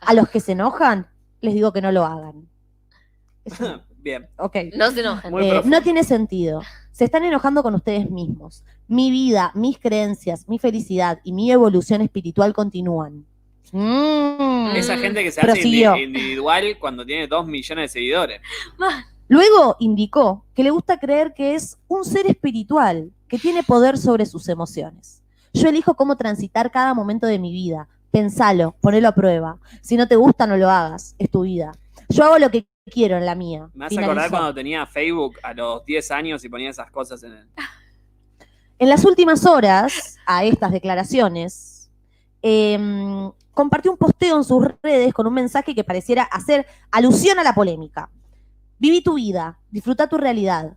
A los que se enojan, les digo que no lo hagan. Eso- Bien. ok. No se enojen. Muy Eh, profundo. no tiene sentido. Se están enojando con ustedes mismos. Mi vida, mis creencias, mi felicidad y mi evolución espiritual continúan. Mm. Esa gente que se hace Prosiguió. indi- individual cuando tiene dos millones de seguidores. Luego indicó que le gusta creer que es un ser espiritual que tiene poder sobre sus emociones. Yo elijo cómo transitar cada momento de mi vida. Pensalo, ponelo a prueba. Si no te gusta, no lo hagas. Es tu vida. Yo hago lo que quiero en la mía. Me hace Finalizó. acordar cuando tenía Facebook a los 10 años y ponía esas cosas en el. En las últimas horas, a estas declaraciones, em, compartió un posteo en sus redes con un mensaje que pareciera hacer alusión a la polémica. Viví tu vida, disfruta tu realidad,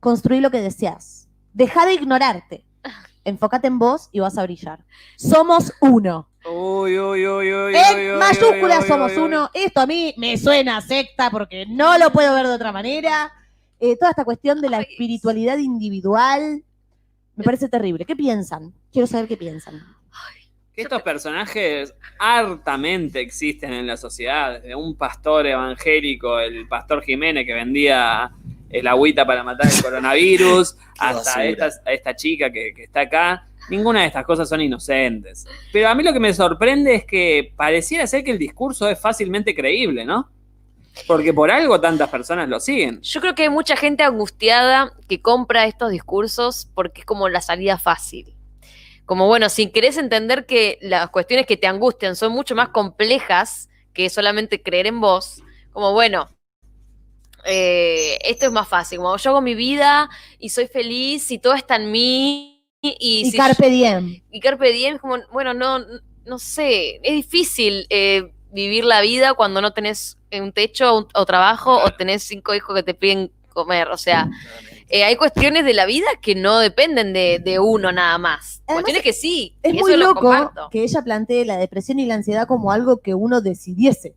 construí lo que deseas, deja de ignorarte. enfócate en vos y vas a brillar. Somos uno. Uy, uy, uy, uy, En uy, mayúsculas uy, uy, somos uy, uy. uno. Esto a mí me suena a secta porque no lo puedo ver de otra manera. Eh, toda esta cuestión de la Ay, espiritualidad individual me parece terrible. ¿Qué piensan? Quiero saber qué piensan. Que Estos personajes hartamente existen en la sociedad. Desde un pastor evangélico, el pastor Jiménez que vendía el agüita para matar el coronavirus, hasta esta, esta chica que, que está acá. Ninguna de estas cosas son inocentes. Pero a mí lo que me sorprende es que pareciera ser que el discurso es fácilmente creíble, ¿no? Porque por algo tantas personas lo siguen. Yo creo que hay mucha gente angustiada que compra estos discursos porque es como la salida fácil. Como bueno, si querés entender que las cuestiones que te angustian son mucho más complejas que solamente creer en vos, como bueno, eh, esto es más fácil. Como yo hago mi vida y soy feliz y todo está en mí. Y, Y si Carpe Diem. y Carpe Diem es como, bueno, no, no sé, es difícil eh, vivir la vida cuando no tenés un techo o, o trabajo o tenés cinco hijos que te piden comer. O sea, eh, hay cuestiones de la vida que no dependen de, de uno nada más. Además, cuestiones que sí. Es y muy eso loco comparto. que ella plantee la depresión y la ansiedad como algo que uno decidiese.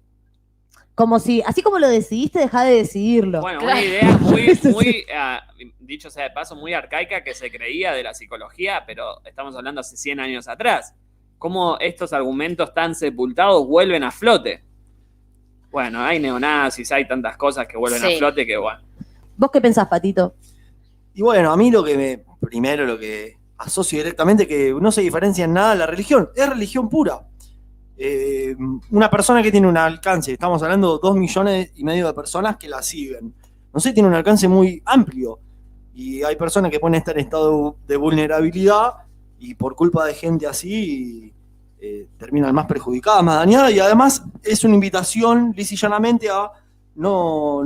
Como si, así como lo decidiste, deja de decidirlo. Bueno, Claro. una idea muy, muy ah, dicho sea de paso, muy arcaica que se creía de la psicología, pero estamos hablando hace 100 años atrás. ¿Cómo estos argumentos tan sepultados vuelven a flote? Bueno, hay neonazis, hay tantas cosas que vuelven Sí. a flote que, bueno. ¿Vos qué pensás, Patito? Y bueno, a mí lo que me. Primero, lo que asocio directamente que no se diferencia en nada la religión. Es religión pura. Eh, una persona que tiene un alcance, estamos hablando de dos millones y medio de personas que la siguen. No sé, tiene un alcance muy amplio. Y hay personas que pueden estar en estado de vulnerabilidad y por culpa de gente así eh, terminan más perjudicadas, más dañadas. Y además es una invitación, lisa y llanamente, a no,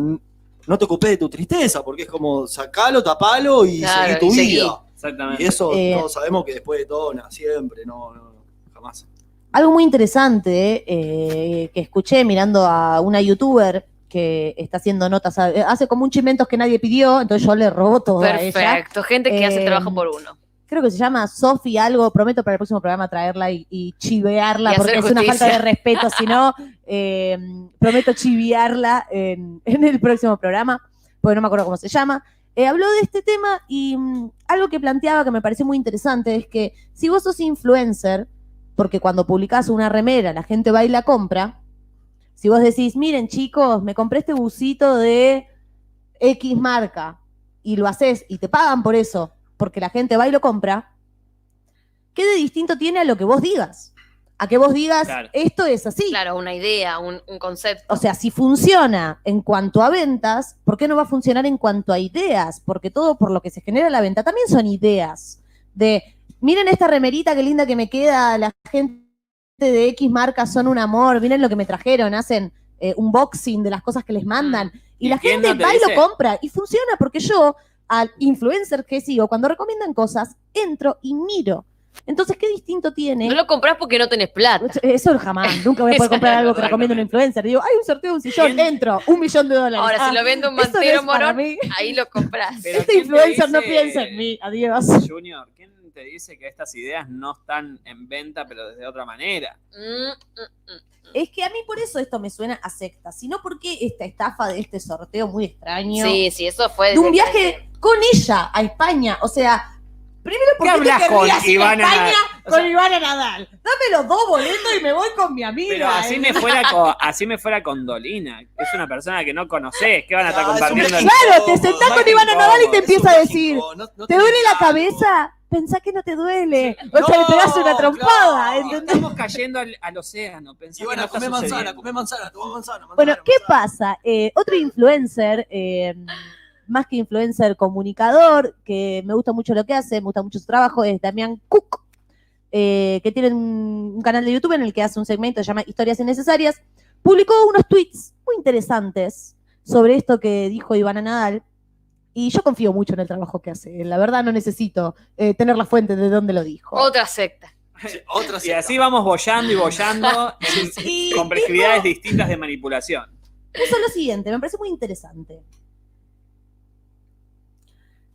no te ocupes de tu tristeza, porque es como sacalo, tapalo y Claro, seguí tu y seguí. vida. Exactamente. Y eso Eh, todos sabemos que después de todo, na, siempre, no, no, jamás. Algo muy interesante eh, que escuché mirando a una youtuber que está haciendo notas, a- hace como un chimentos que nadie pidió, entonces yo le robo todo a ella. Perfecto. Gente que hace Eh, trabajo por uno. Creo que se llama Sofi algo, prometo para el próximo programa traerla y, y chivearla, Y porque es una falta de respeto, si no, eh, prometo chiviarla en, en el próximo programa, porque no me acuerdo cómo se llama. Eh, habló de este tema y mm, algo que planteaba que me pareció muy interesante es que si vos sos influencer, porque cuando publicás una remera la gente va y la compra, si vos decís, miren chicos, me compré este busito de X marca y lo haces y te pagan por eso, porque la gente va y lo compra, ¿qué de distinto tiene a lo que vos digas? A que vos digas, Claro. esto es así. Claro, una idea, un, un concepto. O sea, si funciona en cuanto a ventas, ¿por qué no va a funcionar en cuanto a ideas? Porque todo por lo que se genera la venta también son ideas. De, miren esta remerita, qué linda que me queda, la gente de X marcas son un amor, miren lo que me trajeron, hacen eh, unboxing de las cosas que les mandan. Y, ¿Y la gente no va y lo compra. Y funciona porque yo, al influencer que sigo, cuando recomiendan cosas, entro y miro. Entonces, ¿qué distinto tiene? No lo compras porque no tenés plata. Eso jamás, nunca voy a poder comprar algo que recomienda un influencer. Digo, hay un sorteo de un sillón, entro, un millón de dólares. Ahora, Ah, si lo vende un no mantero morón, mí. ahí lo compras. Pero Este ¿quién te influencer no piensa en mí, adiós. Junior, ¿quién te dice que estas ideas no están en venta, pero desde otra manera? Mm, mm, mm. Es que a mí por eso esto me suena a secta, sino porque esta estafa de este sorteo muy extraño. Sí, sí, eso fue. de un viaje con ella a España. O sea, primero ¿Qué porque hablas te con Ivana España Nadal? O con Ivana Nadal. Dame los dos boletos y me voy con mi amiga. Pero así ¿eh? me fuera con, así me fuera con Dolina. Es una persona que no conoces. ¿Qué van a estar es compartiendo? en- viaje Claro, te sentás No, con es Ivana Nadal y te es empieza a decir, no- no ¿te duele la cabeza? Pensá que no te duele. O No, sea, le pegás una trompada, claro. ¿entendés? Estamos cayendo al, al océano. Pensá que Ivana, no está come manzana, come manzana, toma manzana. manzana, Bueno, ¿qué manzana. pasa? Eh, otro influencer, eh, más que influencer comunicador, que me gusta mucho lo que hace, me gusta mucho su trabajo, es Damián Cook, eh, que tiene un, un canal de YouTube en el que hace un segmento que se llama Historias Innecesarias. Publicó unos tweets muy interesantes sobre esto que dijo Ivana Nadal. Y yo confío mucho en el trabajo que hace. La verdad no necesito eh, tener la fuente de dónde lo dijo. Otra secta. Sí, Otra Y así vamos bollando y bollando en Y complejidades distintas de manipulación. puso lo siguiente, me parece muy interesante.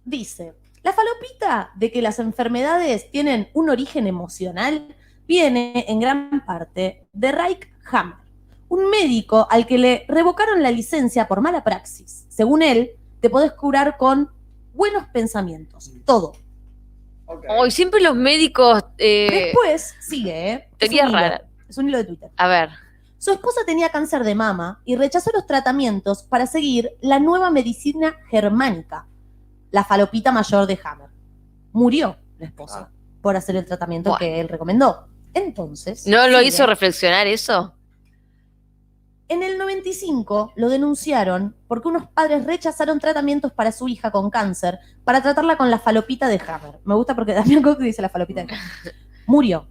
Dice, La falopita de que las enfermedades tienen un origen emocional viene en gran parte de Reich Hammer, un médico al que le revocaron la licencia por mala praxis. Según él, te podés curar con buenos pensamientos, todo. Hoy siempre los médicos. eh, Después, sigue, ¿eh? Es hilo. Es un hilo de Twitter. A ver. Su esposa tenía cáncer de mama y rechazó los tratamientos para seguir la nueva medicina germánica, la falopita mayor de Hammer. Murió la esposa por hacer el tratamiento que él recomendó. Entonces. ¿No lo sigue. hizo reflexionar eso? En el 95 lo denunciaron porque unos padres rechazaron tratamientos para su hija con cáncer para tratarla con la falopita de Hammer. Me gusta porque Damián Cook dice la falopita de Hammer. Murió.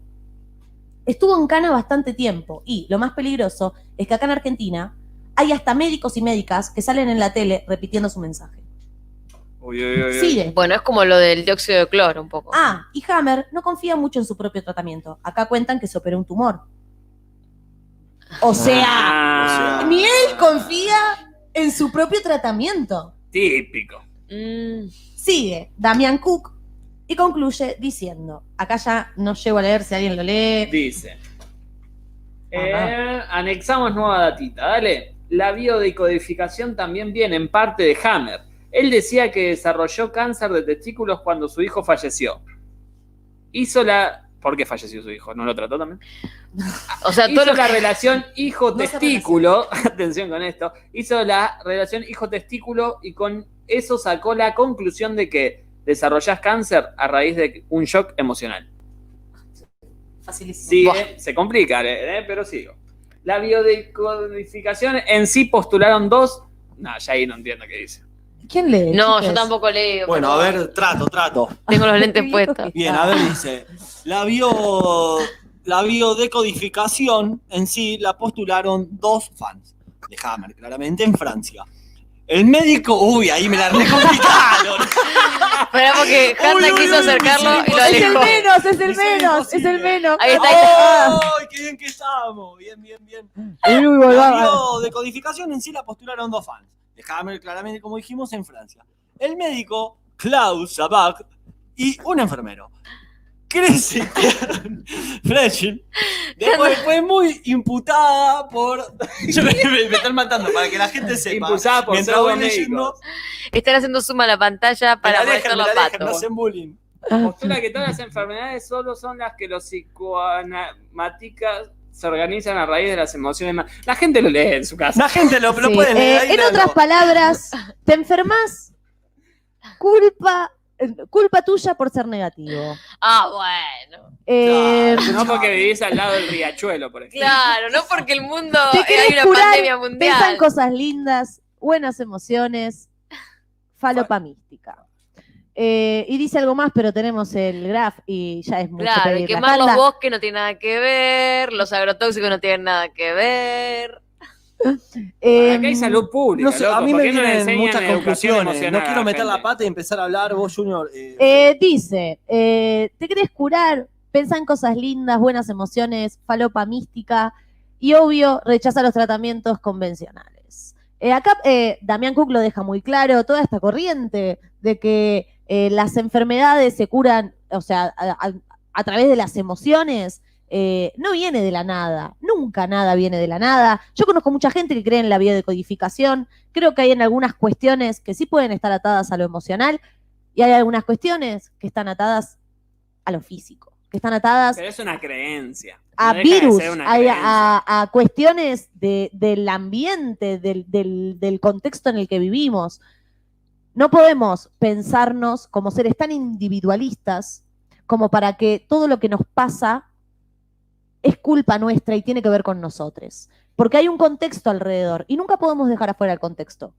Estuvo en cana bastante tiempo y lo más peligroso es que acá en Argentina hay hasta médicos y médicas que salen en la tele repitiendo su mensaje. Uy, uy, uy, uy. Sigue. Bueno, es como lo del dióxido de cloro, un poco. Ah, y Hammer no confía mucho en su propio tratamiento. Acá cuentan que se operó un tumor. O sea, Ah, ni él confía en su propio tratamiento. típico. Mm, Sigue Damian Cook y concluye diciendo, acá ya no llego a leer si alguien lo lee. Dice. Eh, anexamos nueva datita, dale. La biodecodificación también viene en parte de Hammer. Él decía que desarrolló cáncer de testículos cuando su hijo falleció. Hizo la. ¿Por qué falleció su hijo? ¿No lo trató también? O sea, hizo la que- relación hijo-testículo. atención con esto. Hizo la relación hijo-testículo y con eso sacó la conclusión de que desarrollás cáncer a raíz de un shock emocional. Facilísimo. Sigue, se complica, eh, pero sigo. La biodecodificación en sí postularon dos. No, ya ahí no entiendo qué dice. ¿Quién lee? No, yo tampoco leo. Bueno, a ver, trato, trato. Tengo los lentes puestos. Bien, a ver, dice. La bio. La biodecodificación en sí la postularon dos fans de Hammer, claramente en Francia. El médico, uy, ahí me la recomplicaron. Pero porque Hanna uy, quiso uy, acercarlo y lo Es el alejó. menos, es el menos, es el menos. Ahí está. ¡Ay, qué bien que estamos! Bien, bien, bien. Uy, uy, La biodecodificación en sí la postularon dos fans. De Hammer, claramente, como dijimos, en Francia. El médico, Klaus Sabak, y un enfermero. Christian Frechin después fue muy imputada por. Yo me, me- me están matando para que la gente sepa. Impulsada por Mientras voy leyendo, Están haciendo suma a la pantalla para la dejan, los la dejan, no hacen bullying. Postula que todas las enfermedades solo son las que los psicoanamáticas se organizan a raíz de las emociones. La gente lo lee en su casa. La gente lo, lo Sí, puede leer. eh, en otras palabras, te enfermas, culpa, culpa tuya por ser negativo. Ah, bueno. Eh, No porque vivís al lado del riachuelo, por ejemplo. Claro, no porque el mundo Te eh, hay una curar, pandemia mundial. cosas lindas, buenas emociones, falopa mística. Eh, y dice algo más, pero tenemos el graph y ya es mucho Claro, pedir. Quemar los bosques no tiene nada que ver, los agrotóxicos no tienen nada que ver. Eh, Acá hay salud pública. No sé, loco, a mí ¿por me no vienen muchas conclusiones. No quiero meter la pata y empezar a hablar, vos, Junior. eh, Eh, dice, eh, ¿te querés curar? Pensá en cosas lindas, buenas emociones, falopa mística y obvio, rechaza los tratamientos convencionales. Eh, acá eh, Damián Cook lo deja muy claro, toda esta corriente de que eh, las enfermedades se curan, o sea, a, a- a través de las emociones, eh, no viene de la nada, nunca nada viene de la nada. Yo conozco mucha gente que cree en la biodecodificación, creo que hay en algunas cuestiones que sí pueden estar atadas a lo emocional, y hay algunas cuestiones que están atadas a lo físico, que están atadas Pero es una creencia. a No deja de virus, ser una a, creencia. a- a cuestiones de- del ambiente, del, del- del contexto en el que vivimos. No podemos pensarnos como seres tan individualistas como para que todo lo que nos pasa es culpa nuestra y tiene que ver con nosotros. Porque hay un contexto alrededor y nunca podemos dejar afuera el contexto.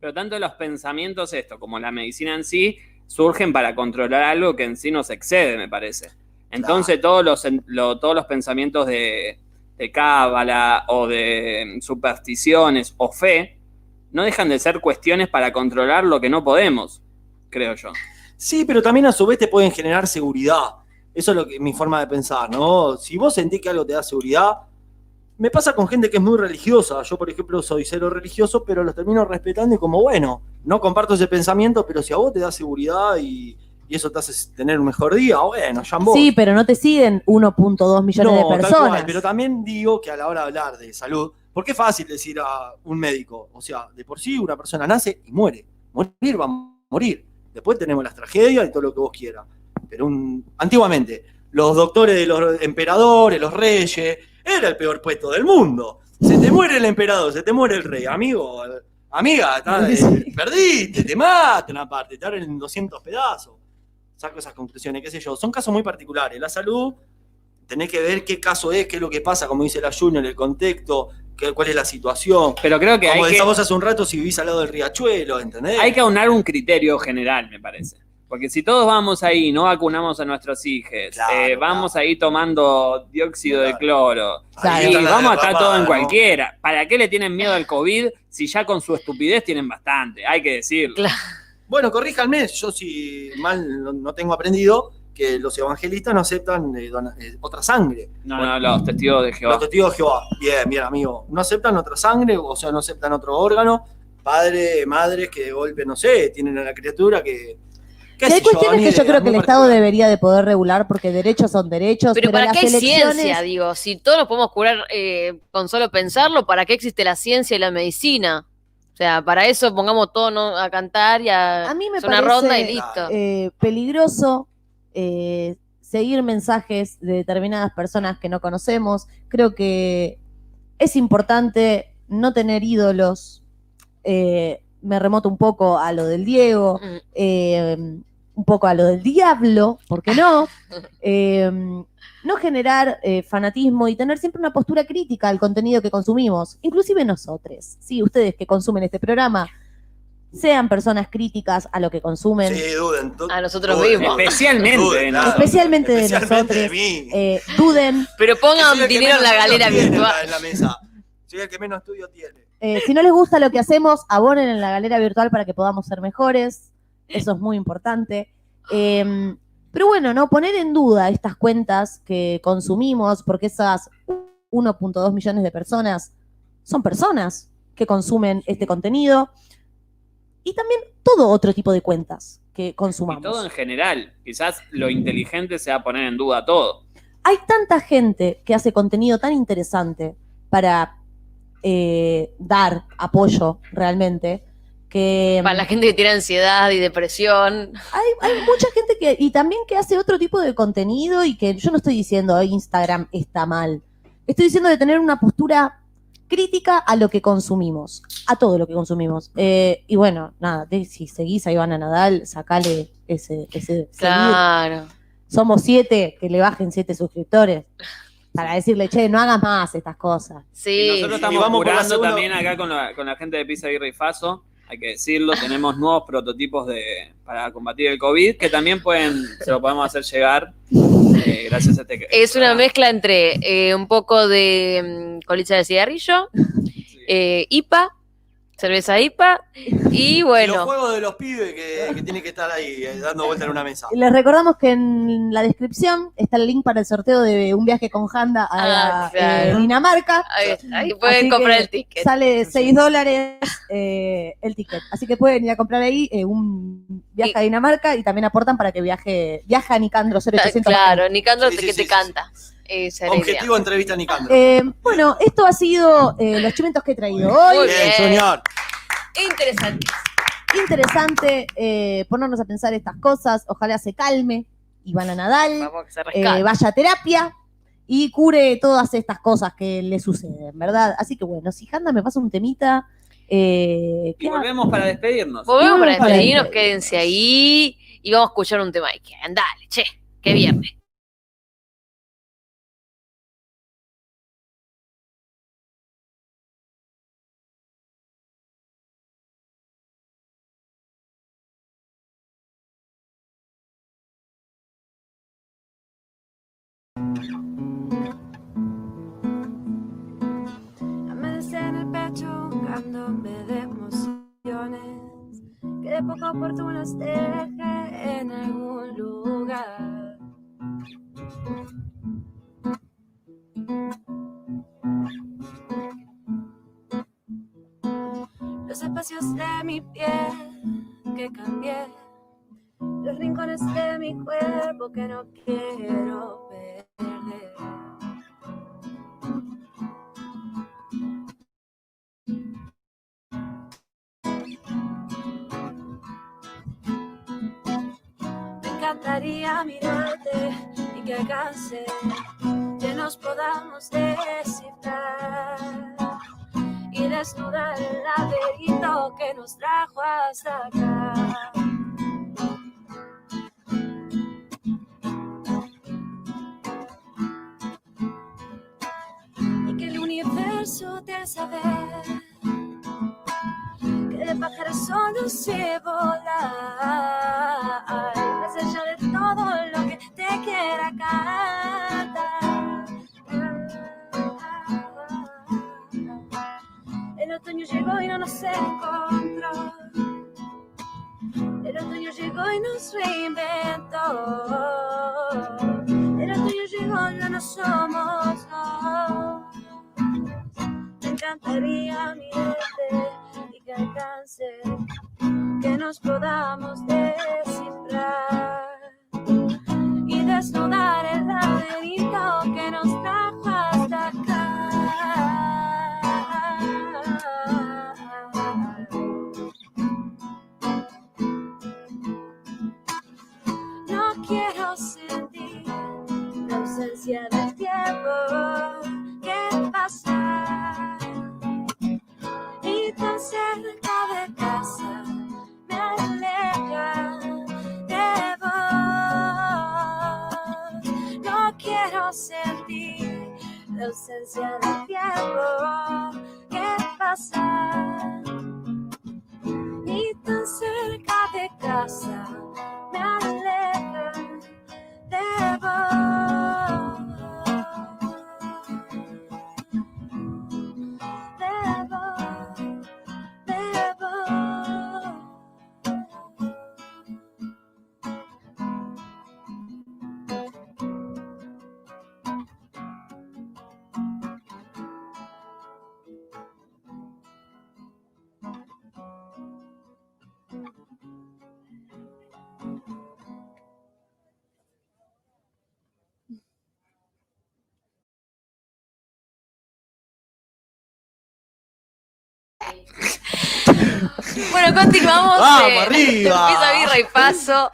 Pero tanto los pensamientos, esto, como la medicina en sí, surgen para controlar algo que en sí nos excede, me parece. Entonces, todos, los, lo- todos los pensamientos de, de cábala o de supersticiones o fe no dejan de ser cuestiones para controlar lo que no podemos, creo yo. Sí, pero también a su vez te pueden generar seguridad. Eso es lo que mi forma de pensar, ¿no? Si vos sentís que algo te da seguridad, me pasa con gente que es muy religiosa. Yo, por ejemplo, soy cero religioso, pero los termino respetando y como, bueno, no comparto ese pensamiento, pero si a vos te da seguridad y, y eso te hace tener un mejor día, bueno, ya vos. Sí, pero no te siguen 1.2 millones No, de tal personas. cual, pero también digo que a la hora de hablar de salud, porque es fácil decir a un médico, o sea, de por sí una persona nace y muere. Morir va a morir. Después tenemos las tragedias y todo lo que vos quieras. Pero un, antiguamente, los doctores de los emperadores, los reyes, era el peor puesto del mundo. Se te muere el emperador, se te muere el rey, amigo, amiga, eh, perdiste, te matan aparte, te abren en 200 pedazos. Saco esas conclusiones, qué sé yo. Son casos muy particulares. La salud tenés que ver qué caso es, qué es lo que pasa, como dice la Junior, el contexto, cuál es la situación. Pero creo que como hay que, decíamos hace un rato, si vivís al lado del riachuelo, ¿entendés? hay que aunar un criterio general, me parece. Porque si todos vamos ahí y no vacunamos a nuestros hijos, Claro, eh, vamos ahí tomando dióxido de cloro, Claro. y vamos a estar todo en ¿no? cualquiera. ¿Para qué le tienen miedo al COVID si ya con su estupidez tienen bastante? Hay que decirlo. Claro. Bueno, corríjanme, yo si mal no tengo aprendido, que los evangelistas no aceptan eh, dona- eh, otra sangre. No, Bueno, no, los testigos de Jehová. Los testigos de Jehová, bien, bien, amigo. No aceptan otra sangre, o sea, no aceptan otro órgano. Padres, madres que de golpe, no sé, tienen a la criatura que. hay yo, cuestiones que yo creo que el Estado debería de poder regular porque derechos son derechos, Pero, pero, ¿para las qué hay elecciones... ciencia? Digo, si todos nos podemos curar eh, con solo pensarlo, ¿para qué existe la ciencia y la medicina? O sea, para eso pongamos todo ¿no? a cantar y a, A mí me hacer una parece, ronda y listo. eh, peligroso eh, seguir mensajes de determinadas personas que no conocemos. Creo que es importante no tener ídolos. Eh, me remoto un poco a lo del Diego, Mm. eh, un poco a lo del diablo, ¿por qué no? Eh, no generar eh, fanatismo y tener siempre una postura crítica al contenido que consumimos, inclusive nosotros. Sí, ustedes que consumen este programa, sean personas críticas a lo que consumen. Sí, duden. du- A nosotros duden, mismos. Especialmente duden, de. Especialmente de Especialmente de nosotros. mí. Eh, duden. Pero pongan dinero en la galera virtual. En la mesa. Soy el que menos estudio tiene. Eh, si no les gusta lo que hacemos, abonen en la galera virtual para que podamos ser mejores. Eso es muy importante. Eh, pero bueno, no poner en duda estas cuentas que consumimos, porque esas 1.2 millones de personas son personas que consumen este contenido. Y también todo otro tipo de cuentas que Y consumamos. todo en general. Quizás lo inteligente sea poner en duda todo. hay tanta gente que hace contenido tan interesante para eh, dar apoyo realmente que Para la gente que tiene ansiedad y depresión. hay, hay mucha gente que y también que hace otro tipo de contenido y que yo no estoy diciendo Instagram está mal estoy diciendo de tener una postura crítica a lo que consumimos a todo lo que consumimos Eh, y bueno nada si seguís a Ivana Nadal sacale ese, ese seguir. Claro. somos siete que le bajen siete suscriptores para decirle che no hagas más estas cosas Y Sí. nosotros y estamos vamos la curando también acá con la, con la gente de Pizza Birra y Faso. Hay que decirlo, tenemos nuevos prototipos de, para combatir el COVID que también pueden, se lo podemos hacer llegar eh, gracias a este. Es una programa. mezcla entre eh, un poco de mm, colilla de cigarrillo, eh, IPA, cerveza IPA y Y los bueno, juegos de los pibes que, que tienen que estar ahí eh, dando vuelta en una mesa. Les recordamos que en la descripción está el link para el sorteo de un viaje con Handa a Ah, claro. eh, Dinamarca. ahí, ahí pueden Así comprar el ticket. Sale 6 dólares eh, el ticket. Así que pueden ir a comprar ahí eh, un viaje Y- a Dinamarca y también aportan para que viaje viaja a Nicandro 0800. Claro, Nicandro Sí, sí, que sí, te sí, canta. Idea. Objetivo entrevista a Nicandro. Eh, bueno, esto ha sido eh, los chimentos que he traído hoy. Muy bien, señor. Interesante. Interesante eh, ponernos a pensar estas cosas. Ojalá se calme Ivana Nadal. Vamos que se eh, rescate. vaya a terapia y cure todas estas cosas que le suceden, ¿verdad? Así que bueno, si Handa me pasa un temita, eh, Y ¿qué volvemos para despedirnos. Volvemos para despedirnos, despedir. quédense ahí y vamos a escuchar un tema ahí. Dale, che, que viernes. En el pecho ahogándome de emociones que de poco oportunas dejé en algún lugar. Los espacios de mi piel que cambié, los rincones de mi cuerpo que no quiero perder. Que alcance que nos podamos descifrar y desnudar el laberinto que nos trajo hasta acá. Y que el universo te ver que de pájaros solo sé volar, más allá de todo lo te quiera cantar. El otoño llegó y no nos encontró. El otoño llegó y nos reinventó. El otoño llegó, ya no somos dos. Me encantaría mirarte y que alcance que nos podamos descifrar y desnudar el laberinto que nos trajo hasta acá. No quiero sentir la ausencia del tiempo que pasa ausencia del tiempo que pasa y tan cerca de casa Bueno, continuamos. ¡Vamos, eh, arriba! Pizza, birra y paso.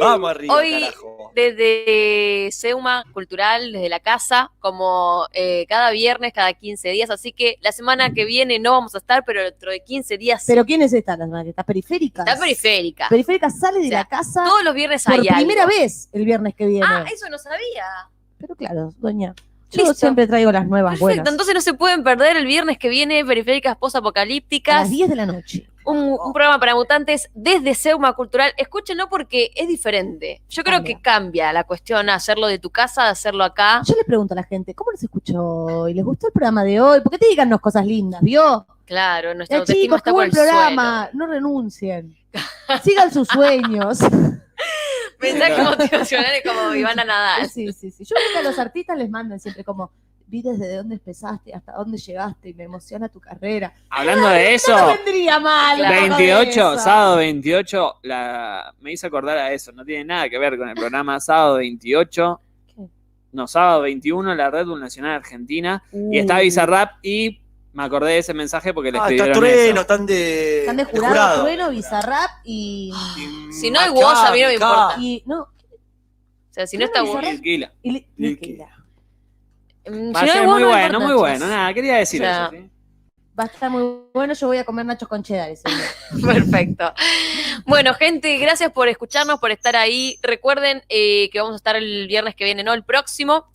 Vamos arriba, Hoy, carajo. desde Seuma Cultural, desde la casa, como eh, cada viernes, cada 15 días. Así que la semana que viene no vamos a estar, pero dentro de 15 días. Pero ¿quién es esta? ¿Las estas periféricas? Está periférica. Periférica sale de O sea, la casa Todos los viernes por hay primera algo. vez el viernes que viene. Ah, eso no sabía. Pero claro, doña. Yo Listo. siempre traigo las nuevas Perfecto, buenas. entonces no se pueden perder el viernes que viene Periféricas A Posapocalípticas. las 10 de la noche. Un, un programa para mutantes desde Seuma Cultural. Escúchenlo porque es diferente. Yo creo Cambia. que cambia la cuestión hacerlo de tu casa, hacerlo acá. Yo le pregunto a la gente, ¿cómo les escuchó hoy? ¿Les gustó el programa de hoy? ¿Por qué te díganos cosas lindas? ¿Vio? Claro, nuestra Eh, autoestima chicos, está por el programa. No renuncien. Sigan sus sueños. Mensajes motivacionales como Ivana Nadal. Sí, sí, sí. Yo creo que a los artistas les mandan siempre como, vi desde dónde empezaste hasta dónde llegaste y me emociona tu carrera. Hablando de eso, No vendría mal. Claro. algo de 28, eso. sábado 28, la, me hizo acordar a eso, no tiene nada que ver con el programa sábado 28. ¿Qué? No, sábado 21, la Red Bull Nacional Argentina. Y está. Bizarrap y me acordé de ese mensaje porque le Ah, está escribieron trueno, están de, Están de jurado, jurado. Trueno, Bizarrap y... Y Si no hay voz, a mí no me importa. y no, O sea, si no está. Bizarrap. Tranquila. y Va Si a ser muy bueno, muy bueno. Nada, quería decir O sea, eso. ¿sí? Va a estar muy bueno, yo voy a comer nachos con cheddar ese día. Perfecto. Bueno, gente, gracias por escucharnos, por estar ahí. Recuerden eh, que vamos a estar el viernes que viene, no el próximo,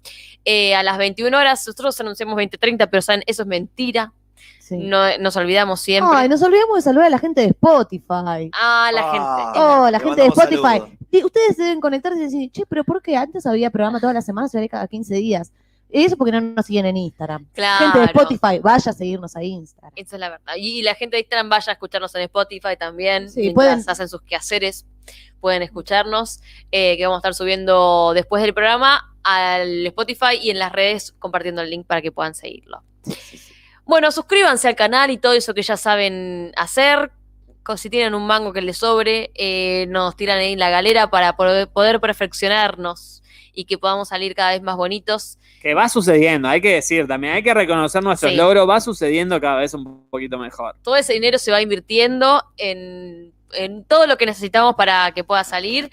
eh, a las 21 horas. Nosotros anunciamos 20.30, pero saben, eso es mentira. Sí. No, nos olvidamos siempre. Ay, nos olvidamos de saludar a la gente de Spotify. Ah, la Ah. gente. Oh, la gente de Spotify. saludos. Ustedes deben conectarse y decir, che, pero ¿por qué antes había programa todas las semanas y ahora cada 15 días? Eso porque no nos siguen en Instagram. Claro. Gente de Spotify, vaya a seguirnos a Instagram. Esa es la verdad. Y la gente de Instagram vaya a escucharnos en Spotify también. Sí, pueden- hacen sus quehaceres, pueden escucharnos. eh, que vamos a estar subiendo después del programa al Spotify y en las redes compartiendo el link para que puedan seguirlo. Bueno, suscríbanse al canal y todo eso que ya saben hacer. si tienen un mango que les sobre, eh, nos tiran ahí en la galera para poder perfeccionarnos y que podamos salir cada vez más bonitos. Que va sucediendo, hay que decir también, hay que reconocer nuestros Sí. logros, va sucediendo cada vez un poquito mejor. Todo ese dinero se va invirtiendo en, en todo lo que necesitamos para que pueda salir.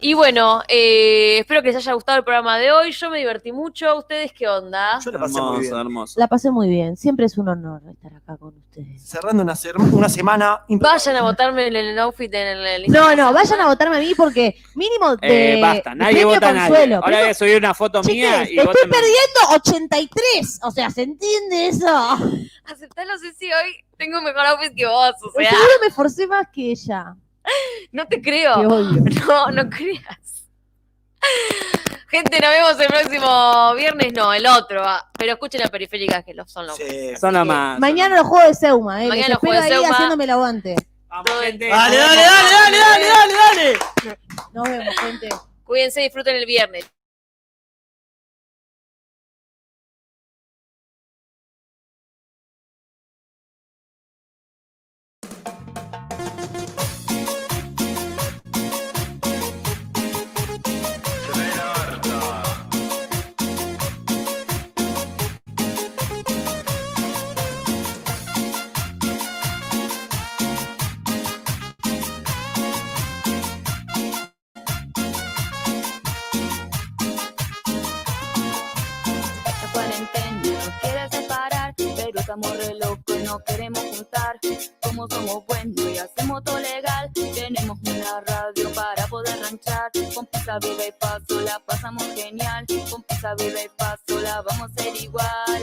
Y bueno, eh, espero que les haya gustado el programa de hoy. Yo me divertí mucho. ¿Ustedes qué onda? Yo la pasé muy bien. Hermoso, hermoso. La pasé muy bien. Siempre es un honor estar acá con ustedes. Cerrando una, una semana. Vayan a votarme en el outfit en el No, no, vayan a votarme a mí porque mínimo de Eh, basta, nadie vota a nadie. Ahora voy a subir una foto mía y estoy voten- perdiendo 83. O sea, ¿se entiende eso? Aceptalo, Ceci, hoy tengo un mejor outfit que vos. O sea, Seguro me forcé más que ella. no te Te creo. odio. No, no creas. Gente, nos vemos el próximo viernes, no, el otro. ah, Pero escuchen la periférica que los son los. Sí. Son los más. Mañana los juegos de Seuma, eh. Mañana los juegos de ahí Seuma. haciéndome el aguante. Vamos, gente. Dale, dale, dale, dale, dale, dale, dale. Nos vemos, gente. Cuídense, disfruten el viernes. Estamos re locos y no queremos juntar. Como somos buenos y hacemos todo legal, tenemos una radio para poder ranchar. Con pizza viva y paso la pasamos genial. Con pizza viva y paso la vamos a hacer igual.